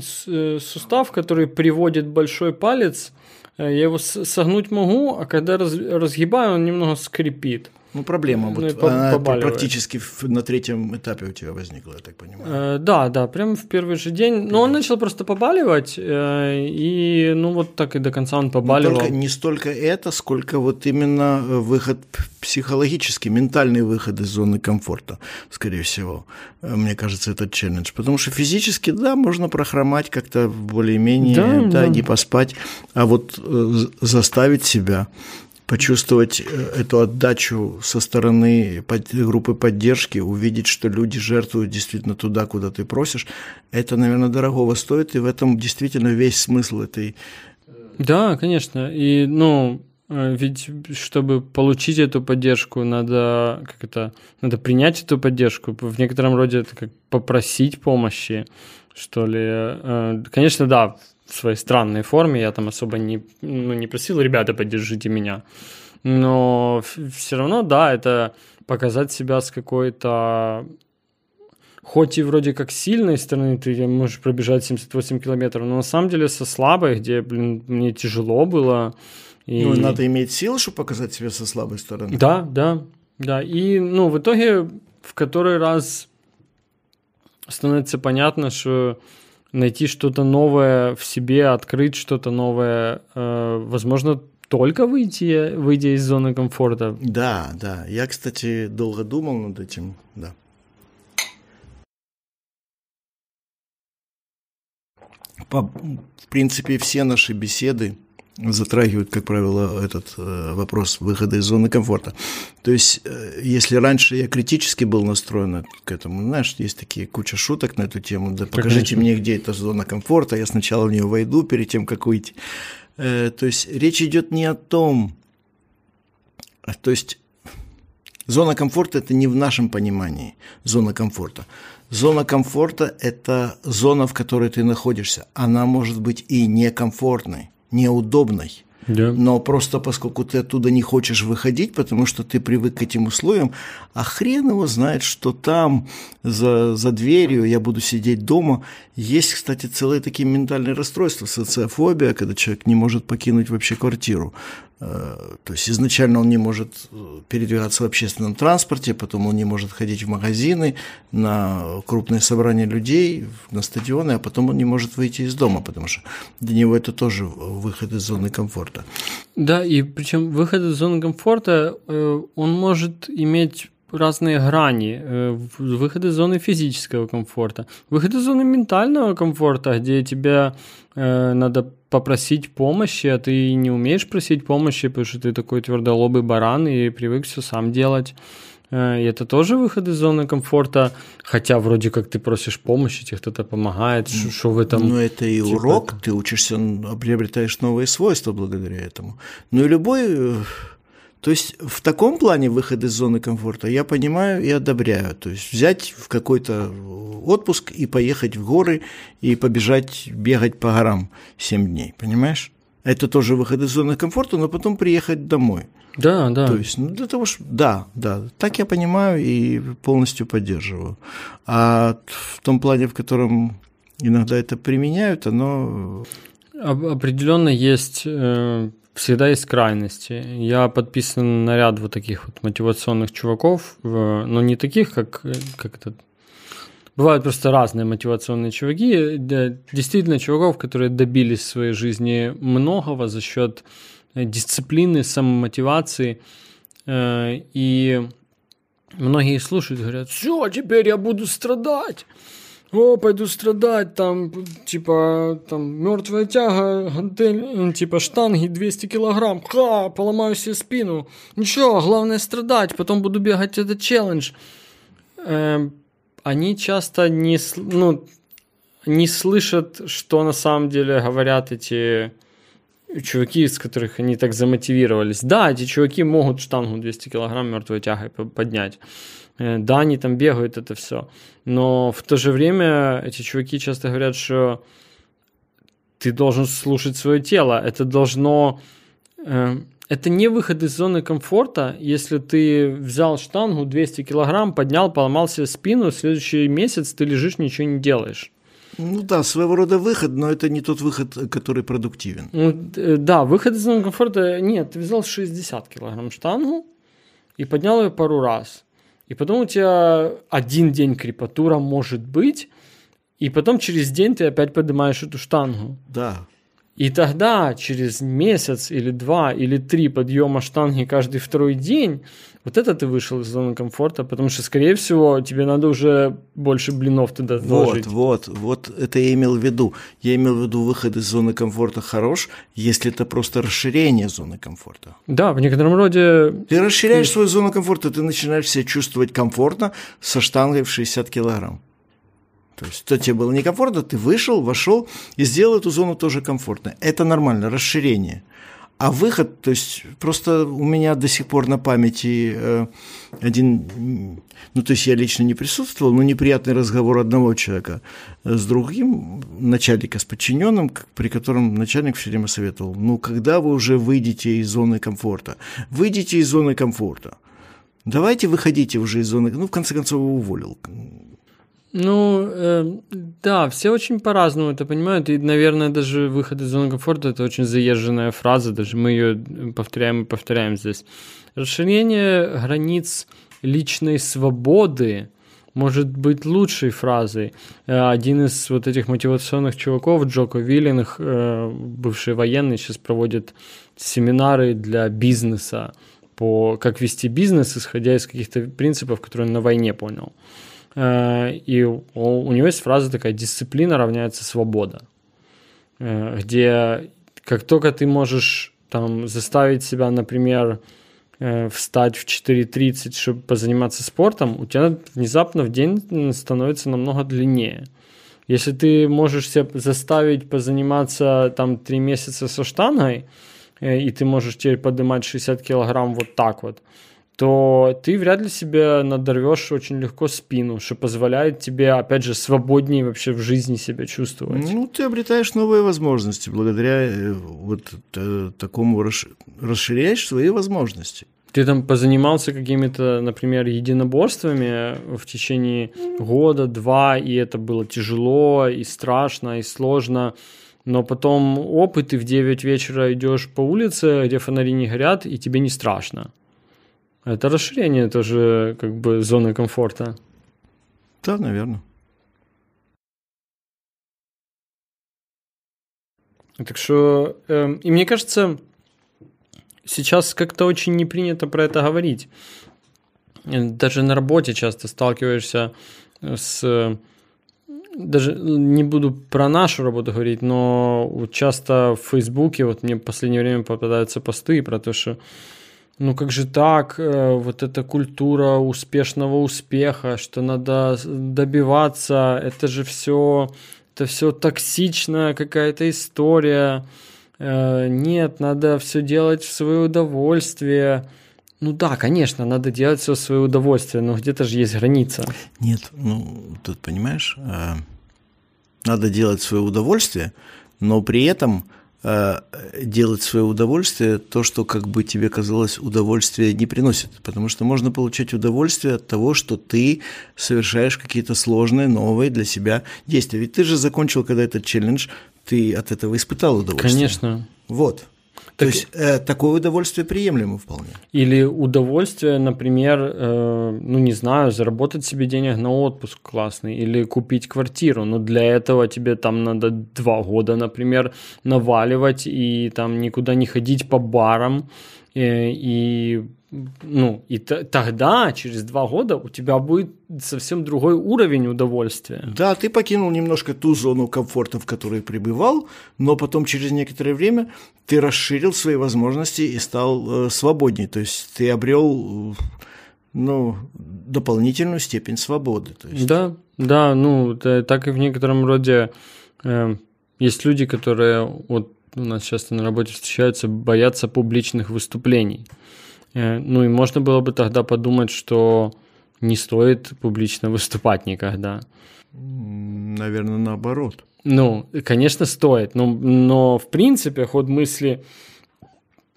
сустав, который приводит большой палец. Я его согнуть могу, а когда разгибаю, он немного скрипит.
Ну, проблема ну, вот, она практически на третьем этапе у тебя возникла, я так понимаю.
Э, да, да, прям в первый же день. Но он начал просто побаливать, э, и ну вот так и до конца он побаливал.
только, не столько это, сколько вот именно выход психологический, ментальный выход из зоны комфорта, скорее всего. Э, мне кажется, этот челлендж. Потому что физически, да, можно прохромать как-то более-менее, да, да, да, не поспать, а вот э, заставить себя почувствовать э, эту отдачу со стороны группы поддержки, увидеть, что люди жертвуют действительно туда, куда ты просишь, это, наверное, дорогого стоит, и в этом действительно весь смысл этой...
Да, конечно, и, ну, э, ведь чтобы получить эту поддержку, надо как это, надо принять эту поддержку. В некотором роде это как попросить помощи, что ли. Э, конечно, да, своей странной форме, я там особо не, ну, не просил, ребята, поддержите меня. Но все равно, да, это показать себя с какой-то хоть и вроде как сильной стороны, ты можешь пробежать 78 километров, но на самом деле со слабой, где, блин, мне тяжело было.
И... Ну, надо иметь силы, чтобы показать себя со слабой стороны.
Да, да, да. И, ну, в итоге в который раз становится понятно, что найти что-то новое в себе, открыть что-то новое, э, возможно, только выйти, выйдя из зоны комфорта.
Да, да. Я, кстати, долго думал над этим, да. По, в принципе, все наши беседы затрагивают, как правило, этот э, вопрос выхода из зоны комфорта. То есть, э, если раньше я критически был настроен к этому, знаешь, есть такие куча шуток на эту тему, да покажите мне, где эта зона комфорта, я сначала в нее войду перед тем, как выйти. Э, то есть, речь идет не о том, то есть, зона комфорта – это не в нашем понимании зона комфорта. Зона комфорта – это зона, в которой ты находишься. Она может быть и некомфортной неудобной. Да. Но просто поскольку ты оттуда не хочешь выходить, потому что ты привык к этим условиям, а хрен его знает, что там за, за дверью я буду сидеть дома. Есть, кстати, целые такие ментальные расстройства, социофобия, когда человек не может покинуть вообще квартиру. Э, то есть изначально он не может э, передвигаться в общественном транспорте, потом он не может ходить в магазины, на крупные собрания людей, на стадионы, а потом он не может выйти из дома, потому что для него это тоже выход из зоны комфорта.
Да, и причем выход из зоны комфорта, э, он может иметь разные грани. Выход из зоны физического комфорта, выход из зоны ментального комфорта, где тебе надо попросить помощи, а ты не умеешь просить помощи, потому что ты такой твердолобый баран и привык все сам делать. Э, это тоже выход из зоны комфорта, хотя вроде как ты просишь помощи, тебе кто-то помогает, что в этом...
Ну, это и типа урок, ты учишься, приобретаешь новые свойства благодаря этому. Ну и любой э, то есть в таком плане выход из зоны комфорта я понимаю и одобряю. То есть взять в какой-то отпуск и поехать в горы и побежать бегать по горам 7 дней, понимаешь? Это тоже выход из зоны комфорта, но потом приехать домой.
Да, да.
То есть, ну, для того, что... Да, да, так я понимаю и полностью поддерживаю. А в том плане, в котором иногда это применяют, оно...
Определенно есть э, всегда есть крайности. Я подписан на ряд вот таких вот мотивационных чуваков, но не таких, как, как это... Бывают просто разные мотивационные чуваки, действительно чуваков, которые добились в своей жизни многого за счет дисциплины, самомотивации. Э, и многие слушают говорят, все, теперь я буду страдать о, пойду страдать, там, типа, там, мертвая тяга, гантель, типа, штанги 200 килограмм, ха, поломаю себе спину. Ничего, главное страдать, потом буду бегать этот челлендж. Э, они часто не, ну, не слышат, что на самом деле говорят эти чуваки, из которых они так замотивировались. Да, эти чуваки могут штангу 200 килограмм мертвой тягой поднять. Э, да, они там бегают, это все. Но в то же время эти чуваки часто говорят, что ты должен слушать свое тело. Это должно... Это не выход из зоны комфорта, если ты взял штангу 200 килограмм, поднял, поломал себе спину, следующий месяц ты лежишь, ничего не делаешь.
Ну да, своего рода выход, но это не тот выход, который продуктивен.
Ну, э, да, выход из зоны комфорта, нет, ты взял 60 килограмм штангу и поднял ее пару раз. И потом у тебя один день крепатура может быть, и потом через день ты опять поднимаешь эту штангу.
Да.
И тогда через месяц или два или три подъема штанги каждый второй день, вот это ты вышел из зоны комфорта, потому что, скорее всего, тебе надо уже больше блинов туда
вложить. Вот, вот, вот это я имел в виду. Я имел в виду выход из зоны комфорта хорош, если это просто расширение зоны комфорта.
Да, в некотором роде...
Ты расширяешь свою зону комфорта, ты начинаешь себя чувствовать комфортно со штангой в 60 килограмм. То есть, то тебе было некомфортно, ты вышел, вошел и сделал эту зону тоже комфортной. Это нормально, расширение. А выход, то есть просто у меня до сих пор на памяти э, один, ну то есть я лично не присутствовал, но неприятный разговор одного человека с другим, начальника с подчиненным, при котором начальник все время советовал, ну когда вы уже выйдете из зоны комфорта? Выйдите из зоны комфорта. Давайте выходите уже из зоны, ну в конце концов его уволил.
Ну, э, да, все очень по-разному это понимают, и, наверное, даже выход из зоны комфорта – это очень заезженная фраза, даже мы ее повторяем и повторяем здесь. Расширение границ личной свободы может быть лучшей фразой. Э, один из вот этих мотивационных чуваков, Джоко Виллинг, э, бывший военный, сейчас проводит семинары для бизнеса по как вести бизнес, исходя из каких-то принципов, которые он на войне понял. Э, и у него есть фраза такая «дисциплина равняется свобода», э, где как только ты можешь там заставить себя, например, э, встать в 4.30, чтобы позаниматься спортом, у тебя внезапно в день становится намного длиннее. Если ты можешь себя заставить позаниматься там 3 месяца со штангой, и ты можешь теперь поднимать 60 килограмм вот так вот, то ты вряд ли себе надорвешь очень легко спину, что позволяет тебе, опять же, свободнее вообще в жизни себя чувствовать.
Ну, ты обретаешь новые возможности благодаря э, вот такому расш... расширяешь свои возможности.
Ты там позанимался какими-то, например, единоборствами в течение года, два, и это было тяжело, и страшно, и сложно. Но потом опыт, ты в 9 вечера идешь по улице, где фонари не горят, и тебе не страшно. Это расширение тоже как бы зоны комфорта.
Да, наверное.
Так что, э, и мне кажется, сейчас как-то очень не принято про это говорить. Даже на работе часто сталкиваешься с... Даже не буду про нашу работу говорить, но часто в Фейсбуке, вот мне в последнее время попадаются посты про то, что ну как же так, э, вот эта культура успешного успеха, что надо добиваться, это же все, это все токсичная какая-то история. Э, нет, надо все делать в свое удовольствие. Ну да, конечно, надо делать все в свое удовольствие, но где-то же есть граница.
Нет, ну тут понимаешь, э, надо делать свое удовольствие, но при этом делать свое удовольствие то, что как бы тебе казалось удовольствие не приносит. Потому что можно получать удовольствие от того, что ты совершаешь какие-то сложные, новые для себя действия. Ведь ты же закончил когда этот челлендж, ты от этого испытал удовольствие.
Конечно.
Вот. То есть э, такое удовольствие приемлемо вполне.
Или удовольствие, например, э, ну не знаю, заработать себе денег на отпуск классный, или купить квартиру. Но для этого тебе там надо два года, например, наваливать и там никуда не ходить по барам э, и ну, и т- тогда, через два года, у тебя будет совсем другой уровень удовольствия.
Да, ты покинул немножко ту зону комфорта, в которой пребывал, но потом через некоторое время ты расширил свои возможности и стал э, свободнее. То есть ты обрел ну, дополнительную степень свободы. То есть...
Да, да, ну, так и в некотором роде э, есть люди, которые вот у нас часто на работе встречаются, боятся публичных выступлений. Э, ну и можно было бы тогда подумать, что не стоит публично выступать никогда.
Наверное, наоборот.
Ну, конечно, стоит, но, но в принципе ход мысли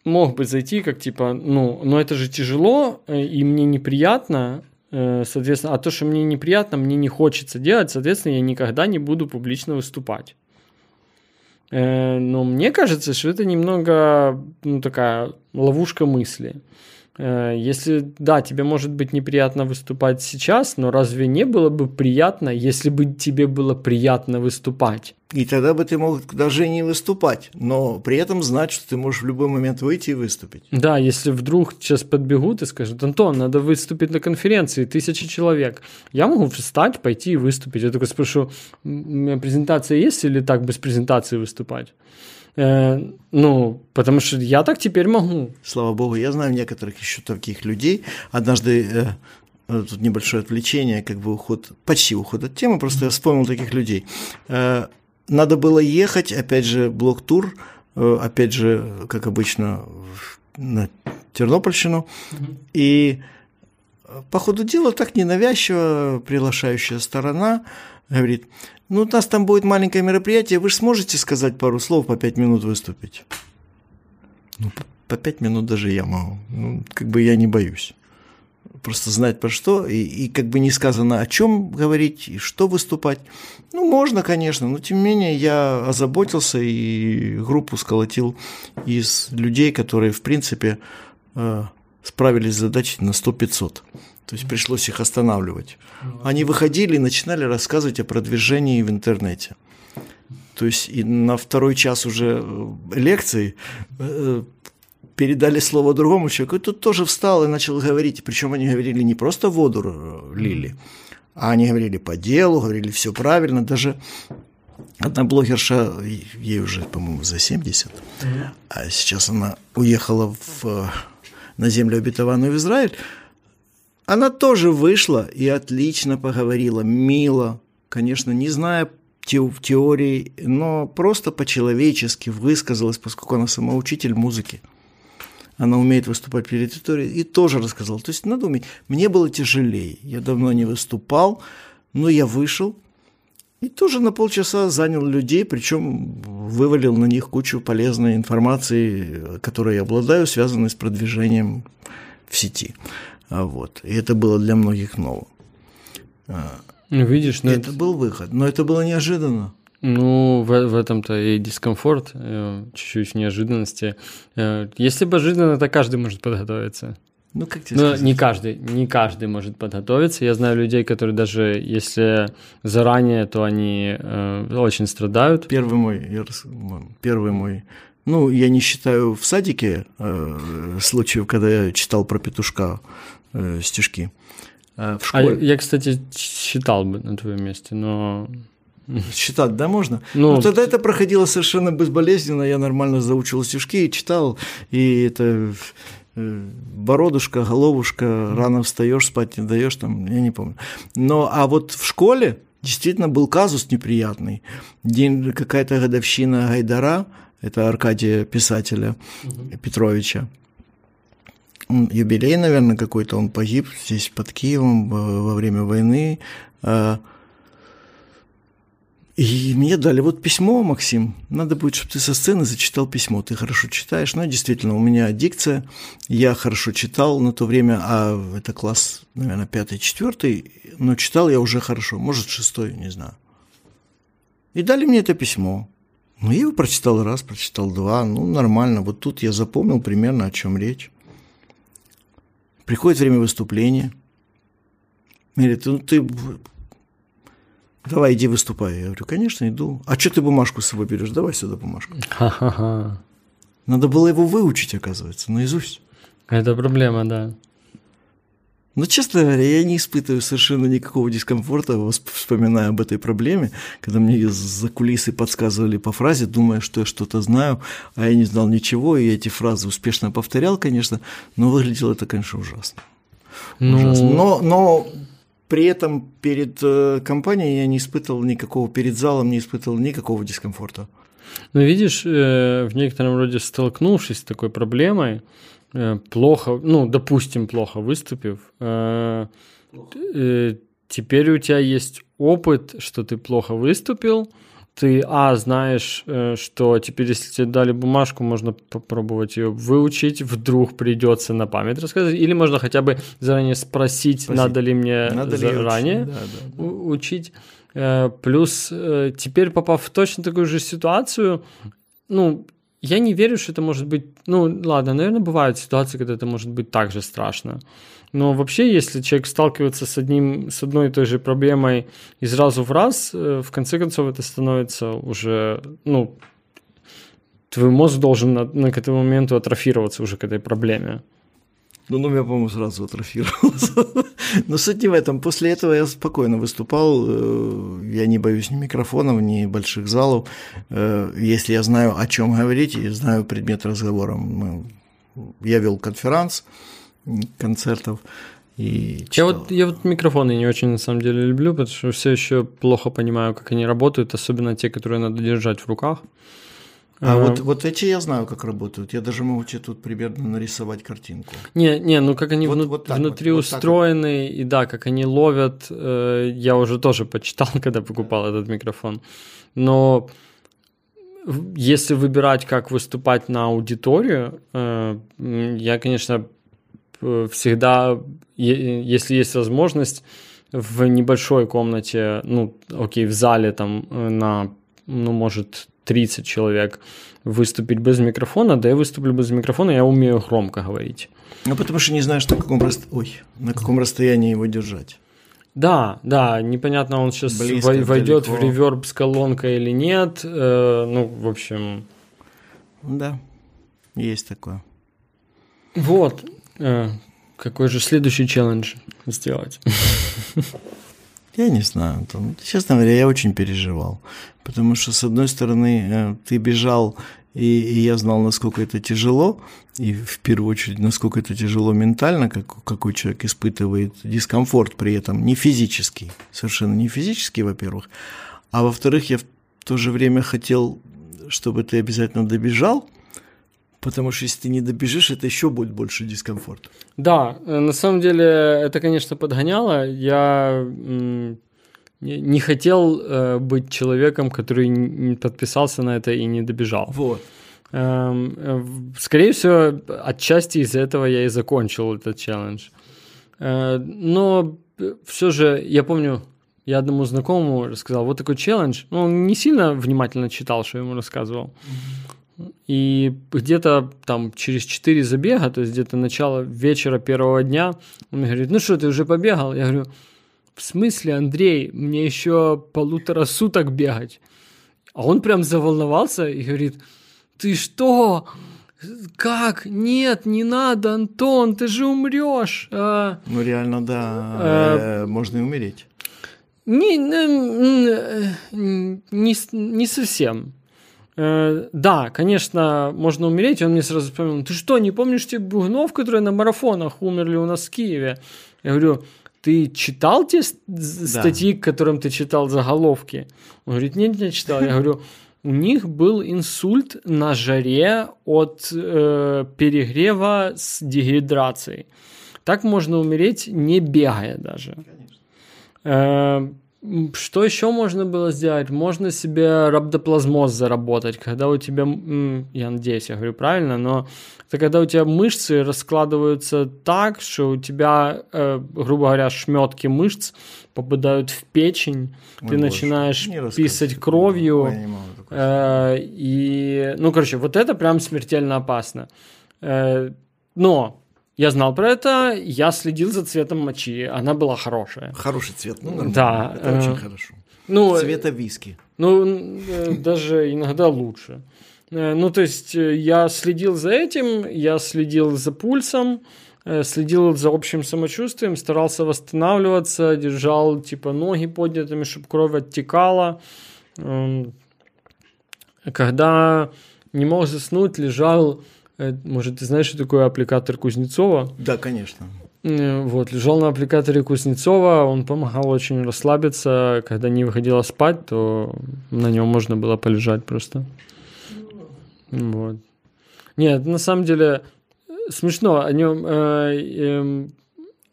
мог бы зайти как типа, ну, но это же тяжело, э, и мне неприятно, э, соответственно, а то, что мне неприятно, мне не хочется делать, соответственно, я никогда не буду публично выступать. Но мне кажется, что это немного ну, такая ловушка мысли. Э, если, да, тебе может быть неприятно выступать сейчас, но разве не было бы приятно, если бы тебе было приятно выступать?
И тогда бы ты мог даже не выступать, но при этом знать, что ты можешь в любой момент выйти и выступить.
Да, если вдруг сейчас подбегут и скажут, Антон, надо выступить на конференции, тысячи человек, я могу встать, пойти и выступить. Я только спрошу, у меня презентация есть или так без презентации выступать? Э, ну, потому что я так теперь могу.
Слава богу, я знаю некоторых еще таких людей. Однажды э, э, тут небольшое отвлечение, как бы уход, почти уход от темы, просто я вспомнил таких людей. Э, надо было ехать, опять же, блок-тур, э, опять же, как обычно, на Тернопольщину, mm-hmm. и по ходу дела так ненавязчиво приглашающая сторона говорит, ну, у нас там будет маленькое мероприятие, вы же сможете сказать пару слов, по пять минут выступить? Ну, по, пять минут даже я могу. Ну, как бы я не боюсь. Просто знать про что, и, и как бы не сказано, о чем говорить, и что выступать. Ну, можно, конечно, но тем не менее я озаботился и группу сколотил из людей, которые, в принципе, э, справились с задачей на 100-500. То есть пришлось их останавливать. Они выходили и начинали рассказывать о продвижении в интернете. То есть и на второй час уже э, лекции э, передали слово другому человеку, и тут тоже встал и начал говорить. Причем они говорили не просто воду э, лили, а они говорили по делу, говорили все правильно. Даже одна блогерша, ей уже, по-моему, за 70, а сейчас она уехала в, на землю обетованную в Израиль, она тоже вышла и отлично поговорила, мило, конечно, не зная теории, но просто по-человечески высказалась, поскольку она сама учитель музыки. она умеет выступать перед аудиторией, и тоже рассказал. То есть надо уметь. Мне было тяжелее, я давно не выступал, но я вышел, и тоже на полчаса занял людей, причем вывалил на них кучу полезной информации, которой я обладаю, связанной с продвижением в сети. А вот. И это было для многих ново.
Ну, видишь,
но это, это был выход, но это было неожиданно.
Ну, в, в этом-то и дискомфорт, э, чуть-чуть неожиданности. Э, если бы ожиданно, то каждый может подготовиться.
Ну, как тебе
Но не каждый, не каждый может подготовиться. Я знаю людей, которые даже если заранее, то они э, очень страдают.
Первый мой, я рас... первый мой, ну, я не считаю в садике э, случаев, когда я читал про петушка э, стишки.
А в школе... А я, кстати, читал бы на твоем месте, но
Читать, да, можно? Ну, ну, тогда это проходило совершенно безболезненно, я нормально заучил стишки и читал, и это э, бородушка, головушка, рано встаешь, спать не даешь, там, я не помню. Но, а вот в школе действительно был казус неприятный. День, какая-то годовщина Гайдара, это Аркадия писателя угу. Петровича. Юбилей, наверное, какой-то, он погиб здесь под Киевом во время войны. И мне дали вот письмо, Максим. Надо будет, чтобы ты со сцены зачитал письмо. Ты хорошо читаешь. Ну, действительно, у меня дикция. Я хорошо читал на то время, а это класс, наверное, пятый, четвертый. Но читал я уже хорошо. Может, шестой, не знаю. И дали мне это письмо. Ну, я его прочитал раз, прочитал два. Ну, нормально. Вот тут я запомнил примерно, о чем речь. Приходит время выступления. Говорит, ну, ты давай иди выступай. Я говорю, конечно, иду. А что ты бумажку с собой берешь? Давай сюда бумажку. Ха-ха-ха. Надо было его выучить, оказывается, наизусть.
Это проблема, да.
Но, честно говоря, я не испытываю совершенно никакого дискомфорта, вспоминая об этой проблеме, когда мне за кулисы подсказывали по фразе, думая, что я что-то знаю, а я не знал ничего, и эти фразы успешно повторял, конечно, но выглядело это, конечно, ужасно. Ну... ужасно. Но, но при этом перед э, компанией я не испытывал никакого, перед залом не испытывал никакого дискомфорта.
Ну, видишь, э, в некотором роде столкнувшись с такой проблемой, э, плохо, ну, допустим, плохо выступив, теперь у тебя есть опыт, что ты плохо выступил, ты, а, знаешь, э, что теперь, если тебе дали бумажку, можно попробовать ее выучить, вдруг придется на память рассказать, или можно хотя бы заранее спросить, Спасибо. надо ли мне надо заранее ли учить? Да, да, да. учить. Э, плюс э, теперь, попав в точно такую же ситуацию, ну, я не верю, что это может быть... Ну, ладно, наверное, бывают ситуации, когда это может быть так же страшно. Но вообще, если человек сталкивается с, одним, с одной и той же проблемой и сразу в раз, э, в конце концов это становится уже, ну, твой мозг должен на, на к этому моменту атрофироваться уже к этой проблеме.
Ну, ну, я, по-моему, сразу атрофировался. [laughs] Но суть не в этом. После этого я спокойно выступал. Э, я не боюсь ни микрофонов, ни больших залов. Э, если я знаю, о чем говорить, и знаю предмет разговора. Я вел конференц, концертов. И
я вот, я вот микрофоны не очень на самом деле люблю, потому что все еще плохо понимаю, как они работают, особенно те, которые надо держать в руках.
А, а вот, вот эти я знаю, как работают. Я даже могу тебе тут примерно нарисовать картинку.
Не, не, ну как они вот, вну, вот внутри вот, устроены, вот и да, как они ловят, э, я уже тоже почитал, [laughs] когда покупал этот микрофон. Но если выбирать, как выступать на аудиторию, э, я, конечно, всегда, если есть возможность, в небольшой комнате, ну, окей, в зале там э, на, ну, может, 30 человек выступить без микрофона, да я выступлю без микрофона, я умею громко говорить.
Ну, потому что не знаешь, на каком, раст... Ой, на каком расстоянии его держать.
Да, да, непонятно, он сейчас Близко, войдет далеко. в реверб с колонкой или нет. Э, ну, в общем.
Да, есть такое.
Вот. Э, какой же следующий челлендж сделать?
Я не знаю. Там, честно говоря, я очень переживал. Потому что, с одной стороны, э, ты бежал, и, и я знал, насколько это тяжело, и в первую очередь, насколько это тяжело ментально, как, какой человек испытывает дискомфорт при этом, не физический, совершенно не физический, во-первых. А во-вторых, я в то же время хотел, чтобы ты обязательно добежал, Потому что если ты не добежишь, это еще будет больше дискомфорт.
Да, э, на самом деле это, конечно, подгоняло. Я не хотел э, быть человеком, который не подписался на это и не добежал.
Вот.
Эм, э, скорее всего, отчасти из-за этого я и закончил этот челлендж. Но все же, я помню, я одному знакомому рассказал, вот такой челлендж. Ну, он не сильно внимательно читал, что ему рассказывал. И где-то там через 4 забега, то есть где-то начало вечера первого дня, он мне говорит, ну что, ты уже побегал? Я говорю, в смысле, Андрей, мне еще полутора суток бегать? А он прям заволновался и говорит, ты что? Как? Нет, не надо, Антон, ты же умрешь. А,
ну, реально, да, а, можно и умереть.
Не, не, не совсем. Э, да, конечно, можно умереть. Он мне сразу вспомнил, ты что, не помнишь тех бугнов, которые на марафонах умерли у нас в Киеве? Я говорю, ты читал те статьи, да. к которым ты читал заголовки? Он говорит, нет, не читал. Я говорю, у них был инсульт на жаре от э, перегрева с дегидрацией. Так можно умереть, не бегая даже. Э, что еще можно было сделать? Можно себе рhabdoплазмоз заработать, когда у тебя, я надеюсь, я говорю правильно, но это когда у тебя мышцы раскладываются так, что у тебя, э, грубо говоря, шметки мышц попадают в печень, Ой, ты боже. начинаешь писать кровью, э, и, ну, короче, вот это прям смертельно опасно. Э, но я знал про это, я следил за цветом мочи, она была хорошая.
Хороший цвет, ну нормально.
Да.
Это э, очень хорошо.
Ну,
Цвета виски.
Ну, э, даже иногда лучше. Э, ну, то есть э, я следил за этим, я следил за пульсом, э, следил за общим самочувствием, старался восстанавливаться, держал типа ноги поднятыми, чтобы кровь оттекала. Эм, когда не мог заснуть, лежал Э, может, ты знаешь, что такое аппликатор Кузнецова?
Да, конечно.
Э, вот, лежал на аппликаторе Кузнецова, он помогал очень расслабиться. Когда не выходила спать, то на нем можно было полежать просто. Вот. Нет, на самом деле смешно. О нем э, э,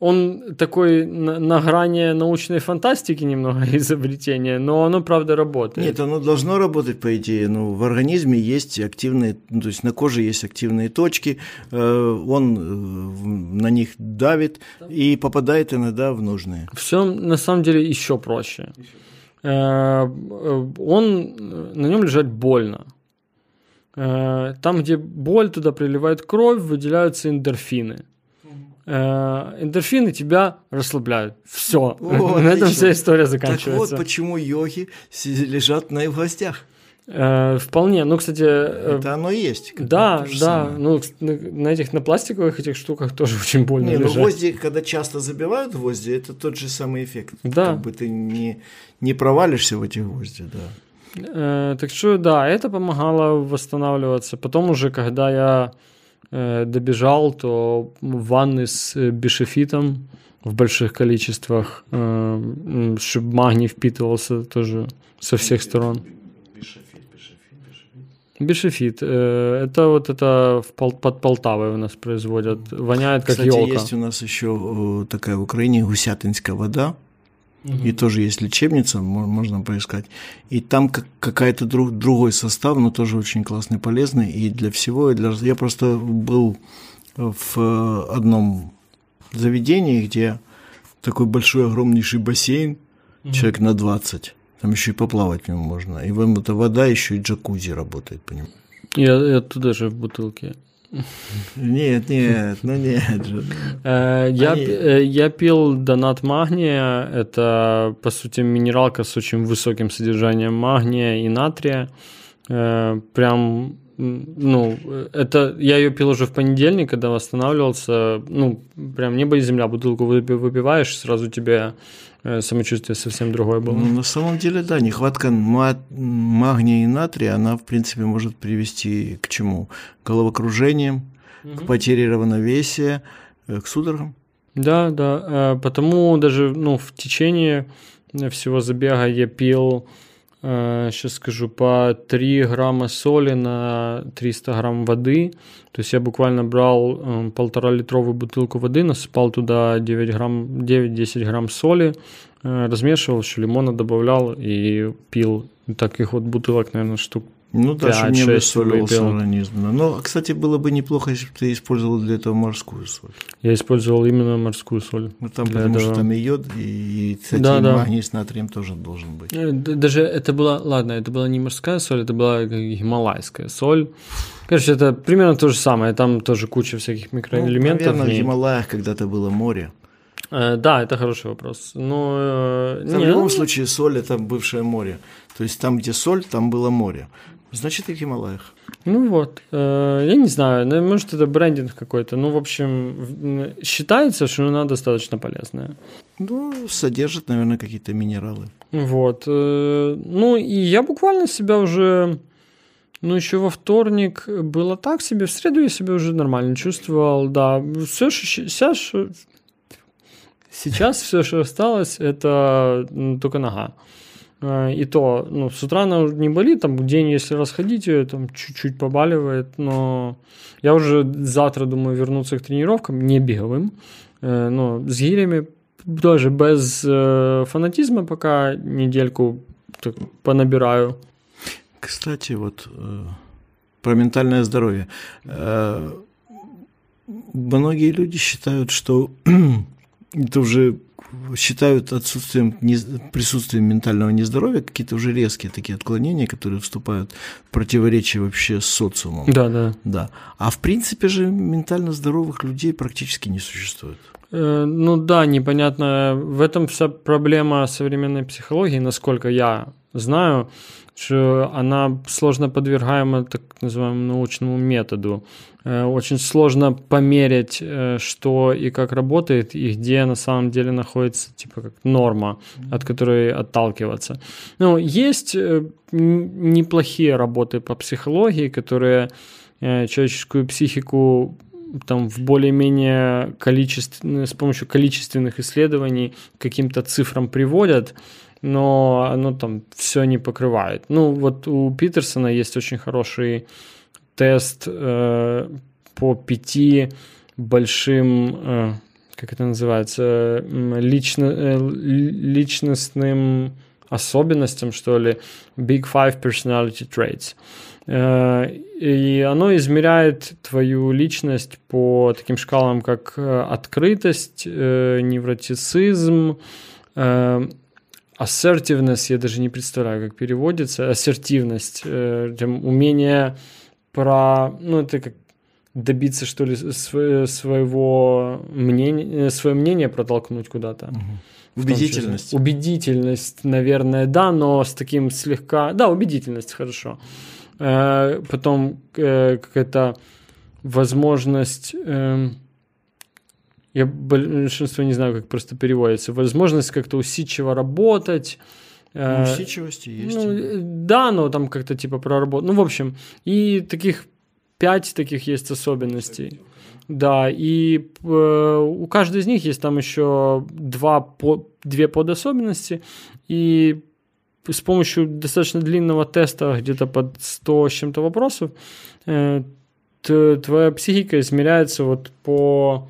он такой на, на грани научной фантастики немного [laughs] изобретения, но оно правда работает.
Нет, оно должно работать, по идее. Ну, в организме есть активные, ну, то есть на коже есть активные точки, э, он э, на них давит и попадает иногда в нужные.
Все на самом деле еще проще. Э, он, на нем лежать больно. Там, где боль, туда приливает кровь, выделяются эндорфины. Э, эндорфины тебя расслабляют. Все. О, [laughs] На этом вся история заканчивается.
Так вот почему йоги лежат на гвоздях.
Э, вполне. Ну, кстати... Э,
Это оно и есть.
Да, да. Ну, на этих, на пластиковых этих штуках тоже [laughs] очень больно Не, ну,
лежать. ну гвозди, когда часто забивают гвозди, это тот же самый эффект.
Да.
Как бы ты не, не провалишься в эти гвозди, да.
Э, так что, да, это помогало восстанавливаться. Потом уже, когда я добежал, то ванны с э, бишефитом в больших количествах, э, чтобы магний впитывался тоже со всех сторон. Бишефит. Это вот это под Полтавой у нас производят. Воняет как
Кстати,
елка.
есть у нас еще такая в Украине гусятинская вода. И тоже есть лечебница, можно поискать. И там какая-то друг, другой состав, но тоже очень классный, полезный. И для всего, и для... Я просто был в одном заведении, где такой большой, огромнейший бассейн, mm человек на 20. Там еще и поплавать в нем можно. И вам эта вода еще и джакузи работает по нему.
Я, я туда же в бутылке.
Нет, нет, ну нет же.
Э, я, э, я пил донат магния. Это, по сути, минералка с очень высоким содержанием магния и натрия. Э, прям, ну, это я ее пил уже в понедельник, когда восстанавливался. Ну, прям небо и земля. Бутылку выпиваешь, сразу тебе Э, самочувствие совсем другое было.
Ну, на самом деле, да, нехватка магния и натрия, она, в принципе, может привести к чему? К головокружениям, угу. к потере равновесия, э, к судорогам.
Да, да, э, потому даже ну, в течение всего забега я пил сейчас скажу, по 3 грамма соли на 300 грамм воды. То есть я буквально брал э, полтора-литровую бутылку воды, насыпал туда 9 грамм, 9-10 грамм соли, размешивал, еще лимона добавлял и пил. Таких вот бутылок, наверное, штук
Ну да, чтобы не
5-6
обессоливался
выпил.
организм. да. Но, кстати, было бы неплохо, если бы ты использовал для этого морскую соль.
Я использовал именно морскую соль.
Ну, там, потому что
этого.
там и йод, и, кстати,
Да,
и
да.
магний с натрием тоже должен быть.
Э, Даже это была, ладно, это была не морская соль, это была как гималайская соль. Короче, это примерно то же самое. Там тоже куча всяких
Ну,
микроэлементов.
наверное,
в.
Гималаях когда-то было море.
Э, Да, это хороший вопрос. Но э,
Да,
не,
в любом
ну,
случае, соль – это бывшее море. То есть там, где соль, там было море. Значит, и в Гималаях.
Ну вот, э, я не знаю, ну, может это брендинг какой-то. Ну, в общем, считается, что она достаточно полезная.
Ну, содержит, наверное, какие-то минералы.
Вот. э, Ну, и я буквально себя уже, ну, еще во вторник было так себе, в среду я себя уже нормально чувствовал, да. Все, сейчас, сейчас все, что осталось, это только нога. Э, И то, ну, с утра она не болит, там день, если расходить ее, там чуть-чуть побаливает, но я уже завтра думаю вернуться к тренировкам, не беговым, э, но с гирями тоже без э, фанатизма пока недельку так понабираю.
Кстати, вот э, про ментальное здоровье. Многие люди считают, что [clears throat] это уже считают отсутствием не- присутствием ментального нездоровья какие-то уже резкие такие отклонения, которые вступают в противоречие вообще с социумом.
Да, да.
Да. А в принципе же ментально здоровых людей практически не существует.
Э, ну да, непонятно. В этом вся проблема современной психологии, насколько я знаю, что она сложно подвергаема так называемому научному методу. Э, Очень сложно померить, э, что и как работает, и где на самом деле находится типа как норма, от которой отталкиваться. Ну, есть э, неплохие работы по психологии, которые человеческую психику там в более-менее количественно, с помощью количественных исследований каким-то цифрам приводят, но оно там все не покрывает. Ну, вот у Питерсона есть очень хороший тест э, по пяти большим, э, как это называется, лично, э, ли- личностным особенностям, что ли, Big Five Personality Traits. И оно измеряет твою личность по таким шкалам, как открытость, невротицизм, assertiveness, я даже не представляю, как переводится, ассертивность, умение про, ну, это как добиться, что ли, сво- своего мнения, э, свое мнение протолкнуть куда-то. В том числе.
Убедительность.
Убедительность, наверное, да, но с таким слегка... Да, убедительность, хорошо. Э, Потом э, какая-то возможность... эм, Я большинство не знаю, как просто переводится. Возможность как-то усидчиво работать. Э,
Ну, Усидчивости есть.
ну, э, да, но там как-то типа проработать. Ну, в общем, и таких пять таких есть особенностей. Да, и э, у каждой из них есть там еще два по, две подособенности, и с помощью достаточно длинного теста, где-то под 100 с чем-то вопросов, э, т- твоя психика измеряется вот по,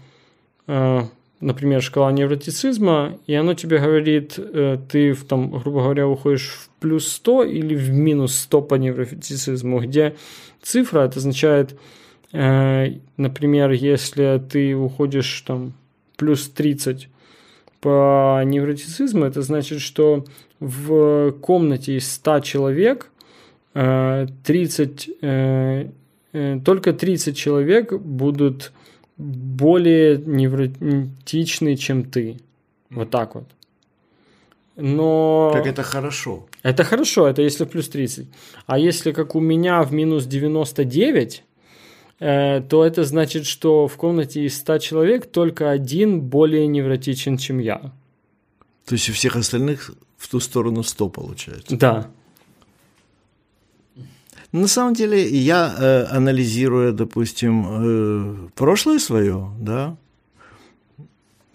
э, например, шкала невротицизма, и оно тебе говорит, э, ты, в, там, грубо говоря, уходишь в плюс 100 или в минус 100 по невротицизму, где цифра, это означает, э, например, если ты уходишь там плюс 30 по невротицизму, это значит, что в комнате из 100 человек э, 30, э, э, только 30 человек будут более невротичны, чем ты. Вот так вот. Но...
Как это хорошо.
Это хорошо, это если в плюс 30. А если как у меня в минус 99, э, то это значит, что в комнате из 100 человек только один более невротичен, чем я.
То есть у всех остальных в ту сторону 100 получается.
Да.
На самом деле, я, э, анализируя, допустим, э, прошлое свое, да,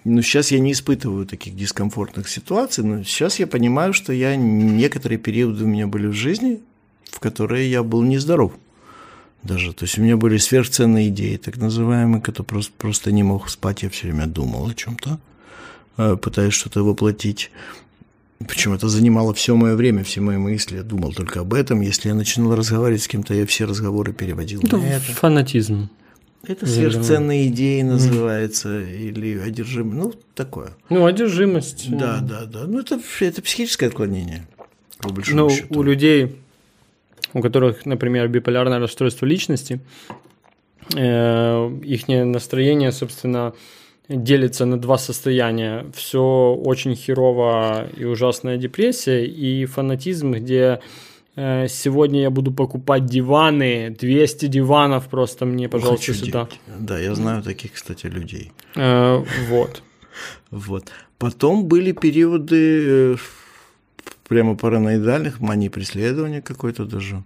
ну, сейчас я не испытываю таких дискомфортных ситуаций, но сейчас я понимаю, что я некоторые периоды у меня были в жизни, в которые я был нездоров даже. То есть у меня были сверхценные идеи, так называемые, которые просто, просто не мог спать, я все время думал о чем-то, э, пытаясь что-то воплотить. Причем это занимало все мое время, все мои мысли. Я думал только об этом. Если я начинал разговаривать с кем-то, я все разговоры переводил
это
на это.
Фанатизм.
Это сверхценные идеи называется, mm. или одержимость, ну, такое.
Ну, одержимость.
Да, да, да. Ну, это, это психическое отклонение,
по большому ну, счету. у людей, у которых, например, биполярное расстройство личности, э, их настроение, собственно, делится на два состояния. Все очень херово и ужасная депрессия, и фанатизм, где э, сегодня я буду покупать диваны, 200 диванов просто мне, пожалуйста, Хочу сюда. Делать.
Да, я знаю таких, кстати, людей.
Э, вот. [laughs]
Вот. Потом были периоды э, прямо параноидальных, мании преследования какой-то даже.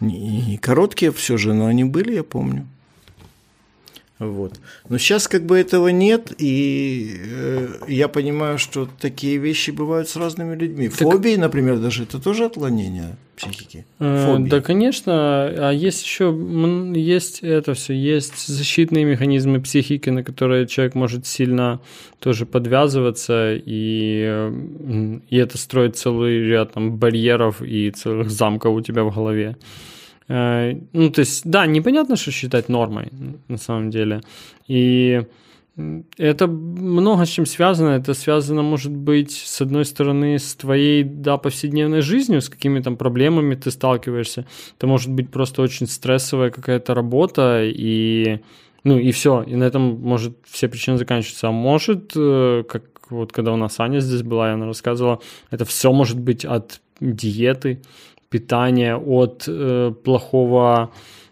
Не, не короткие все же, но они были, я помню. Вот. Но сейчас как бы этого нет, и э, я понимаю, что такие вещи бывают с разными людьми. Так... Фобии, например, даже это тоже отклонение психики.
Э, да, конечно. А есть еще есть это все, есть защитные механизмы психики, на которые человек может сильно тоже подвязываться, и, и это строит целый ряд там, барьеров и целых замков у тебя в голове. Э, ну, то есть, да, непонятно, что считать нормой на самом деле. И это много с чем связано. Это связано, может быть, с одной стороны, с твоей, да, повседневной жизнью, с какими там проблемами ты сталкиваешься. Это может быть просто очень стрессовая какая-то работа, и, ну, и все. И на этом может все причины заканчиваться. А может, э, как вот когда у нас Аня здесь была, и она рассказывала, это все может быть от диеты, питания, от э, плохого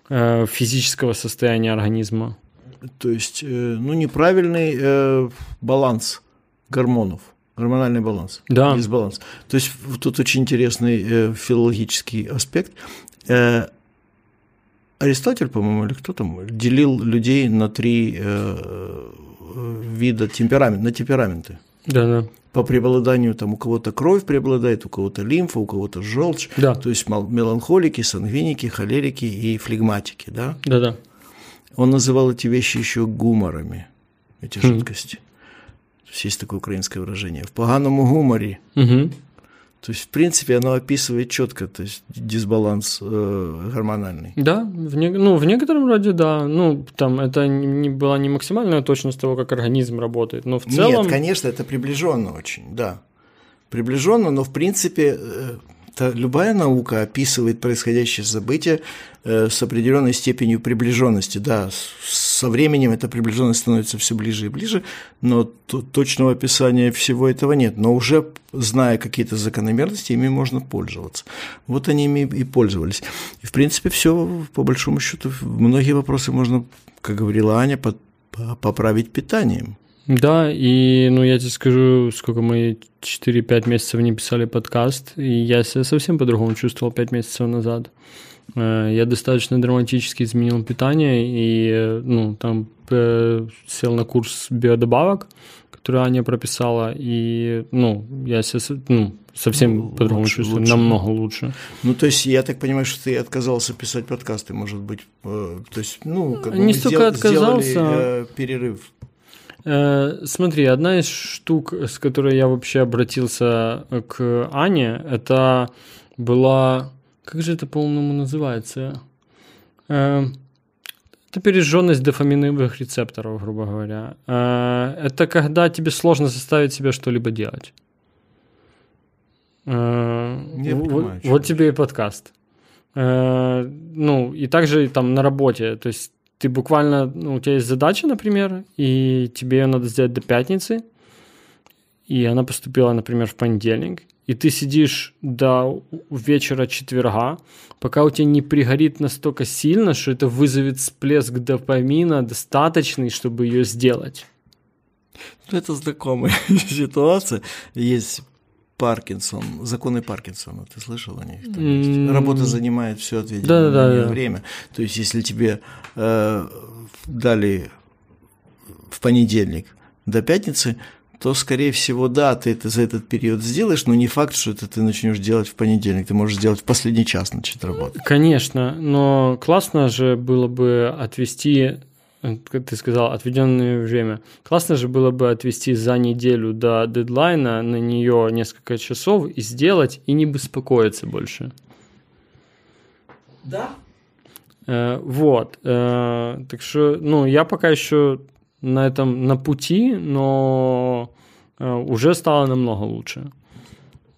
э, физического состояния организма.
То есть, э, ну, неправильный э, баланс гормонов, гормональный баланс,
да.
дисбаланс. То есть, тут очень интересный э, филологический аспект. Э, Аристотель, по-моему, или кто там, делил людей на три э, вида темперамента, на темпераменты.
Да, да
по преобладанию, там у кого-то кровь преобладает, у кого-то лимфа, у кого-то желчь,
да.
то есть меланхолики, сангвиники, холерики и флегматики, да?
Да-да.
Он называл эти вещи еще гуморами, эти mm. жидкости. То есть есть такое украинское выражение. В поганом гуморе
mm-hmm.
То есть, в принципе, оно описывает четко, то есть дисбаланс э, гормональный.
Да, в не, ну, в некотором роде, да. Ну, там это не была не максимальная точность того, как организм работает, но в целом...
Нет, конечно, это приближенно очень, да. Приближенно, но в принципе э, это любая наука описывает происходящее событие э, с определенной степенью приближенности. Да, со временем эта приближенность становится все ближе и ближе, но точного описания всего этого нет. Но уже зная какие-то закономерности, ими можно пользоваться. Вот они ими и пользовались. И в принципе все, по большому счету, многие вопросы можно, как говорила Аня, поправить питанием.
Да, и ну я тебе скажу, сколько мы 4-5 месяцев не писали подкаст, и я себя совсем по-другому чувствовал 5 месяцев назад. Э, я достаточно драматически изменил питание и ну, там э, сел на курс биодобавок, который Аня прописала, и ну, я себя ну, совсем ну, по-другому лучше, чувствую, лучше. намного лучше.
Ну, то есть, я так понимаю, что ты отказался писать подкасты, может быть, э, то есть, ну, как
Не столько отказался.
сделали перерыв
Э, смотри, одна из штук, с которой я вообще обратился к Ане, это была... Как же это, по-моему, называется? Э, это пережженность дофаминовых рецепторов, грубо говоря. Э, это когда тебе сложно заставить себя что-либо делать.
Не вот, понимаю,
вот тебе и подкаст. Ну, и также там на работе. То есть ты буквально, ну, у тебя есть задача, например, и тебе ее надо сделать до пятницы, и она поступила, например, в понедельник, и ты сидишь до вечера четверга, пока у тебя не пригорит настолько сильно, что это вызовет всплеск допамина достаточный, чтобы ее сделать.
Ну, это знакомая [laughs] ситуация. Есть Паркинсон, законы Паркинсона, ты слышал о них? Mm-hmm. Работа занимает все отведенное да, да, да. время. То есть, если тебе э, дали в понедельник до пятницы, то, скорее всего, да, ты это за этот период сделаешь, но не факт, что это ты начнешь делать в понедельник. Ты можешь сделать в последний час начать работать.
Конечно, но классно же было бы отвести, ты сказал, отведенное время. Классно же было бы отвести за неделю до дедлайна на нее несколько часов и сделать, и не беспокоиться больше.
Да.
Э, вот. Э, так что, ну, я пока еще на этом на пути, но э, уже стало намного лучше.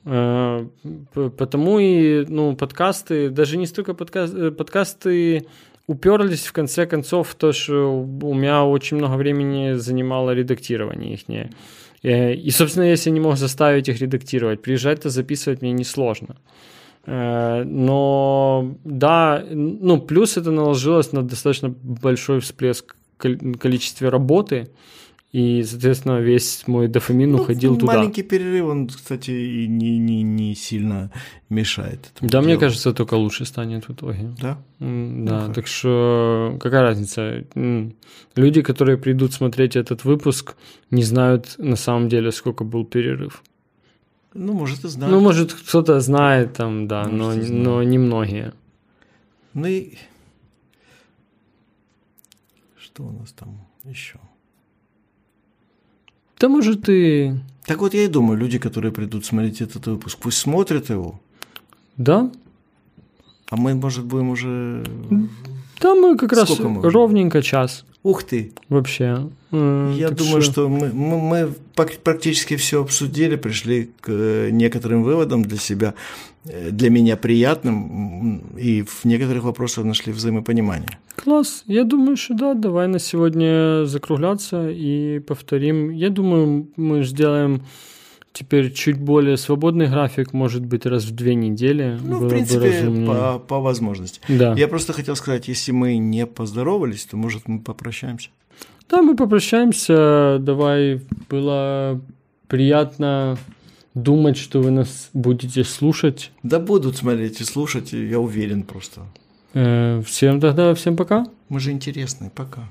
Э, потому и ну, подкасты, даже не столько подкаст, э, подкасты уперлись в конце концов в то, что у меня очень много времени занимало редактирование их. И, собственно, если не мог заставить их редактировать, приезжать-то записывать мне несложно. Но да, ну плюс это наложилось на достаточно большой всплеск количестве работы, и, соответственно, весь мой дофамин ну, уходил туда.
Маленький перерыв, он, кстати, и не, не, не сильно мешает.
Да, делу. мне кажется, только лучше станет в итоге.
Да?
Да, ну, так что какая разница? Люди, которые придут смотреть этот выпуск, не знают на самом деле, сколько был перерыв.
Ну, может, и знают.
Ну, может, кто-то знает там, да, может, но, но не многие.
Ну и что у нас там еще?
Да может и...
Так вот я и думаю, люди, которые придут смотреть этот выпуск, пусть смотрят его.
Да.
А мы, может, будем уже...
Да, мы как Сколько раз мы ровненько час.
Ух ты!
Вообще.
Я думаю, что, что мы, мы, мы практически все обсудили, пришли к э, некоторым выводам для себя, э, для меня приятным, и в некоторых вопросах нашли взаимопонимание.
Класс. Я думаю, что да, давай на сегодня закругляться и повторим. Я думаю, мы сделаем теперь чуть более свободный график, может быть, раз в две недели.
Ну, в принципе, по, по возможности.
Да.
Я просто хотел сказать, если мы не поздоровались, то, может, мы попрощаемся.
Да, мы попрощаемся. Давай, было приятно думать, что вы нас будете слушать.
Да будут смотреть и слушать, я уверен просто.
Э, всем тогда, всем пока.
Мы же интересные, пока.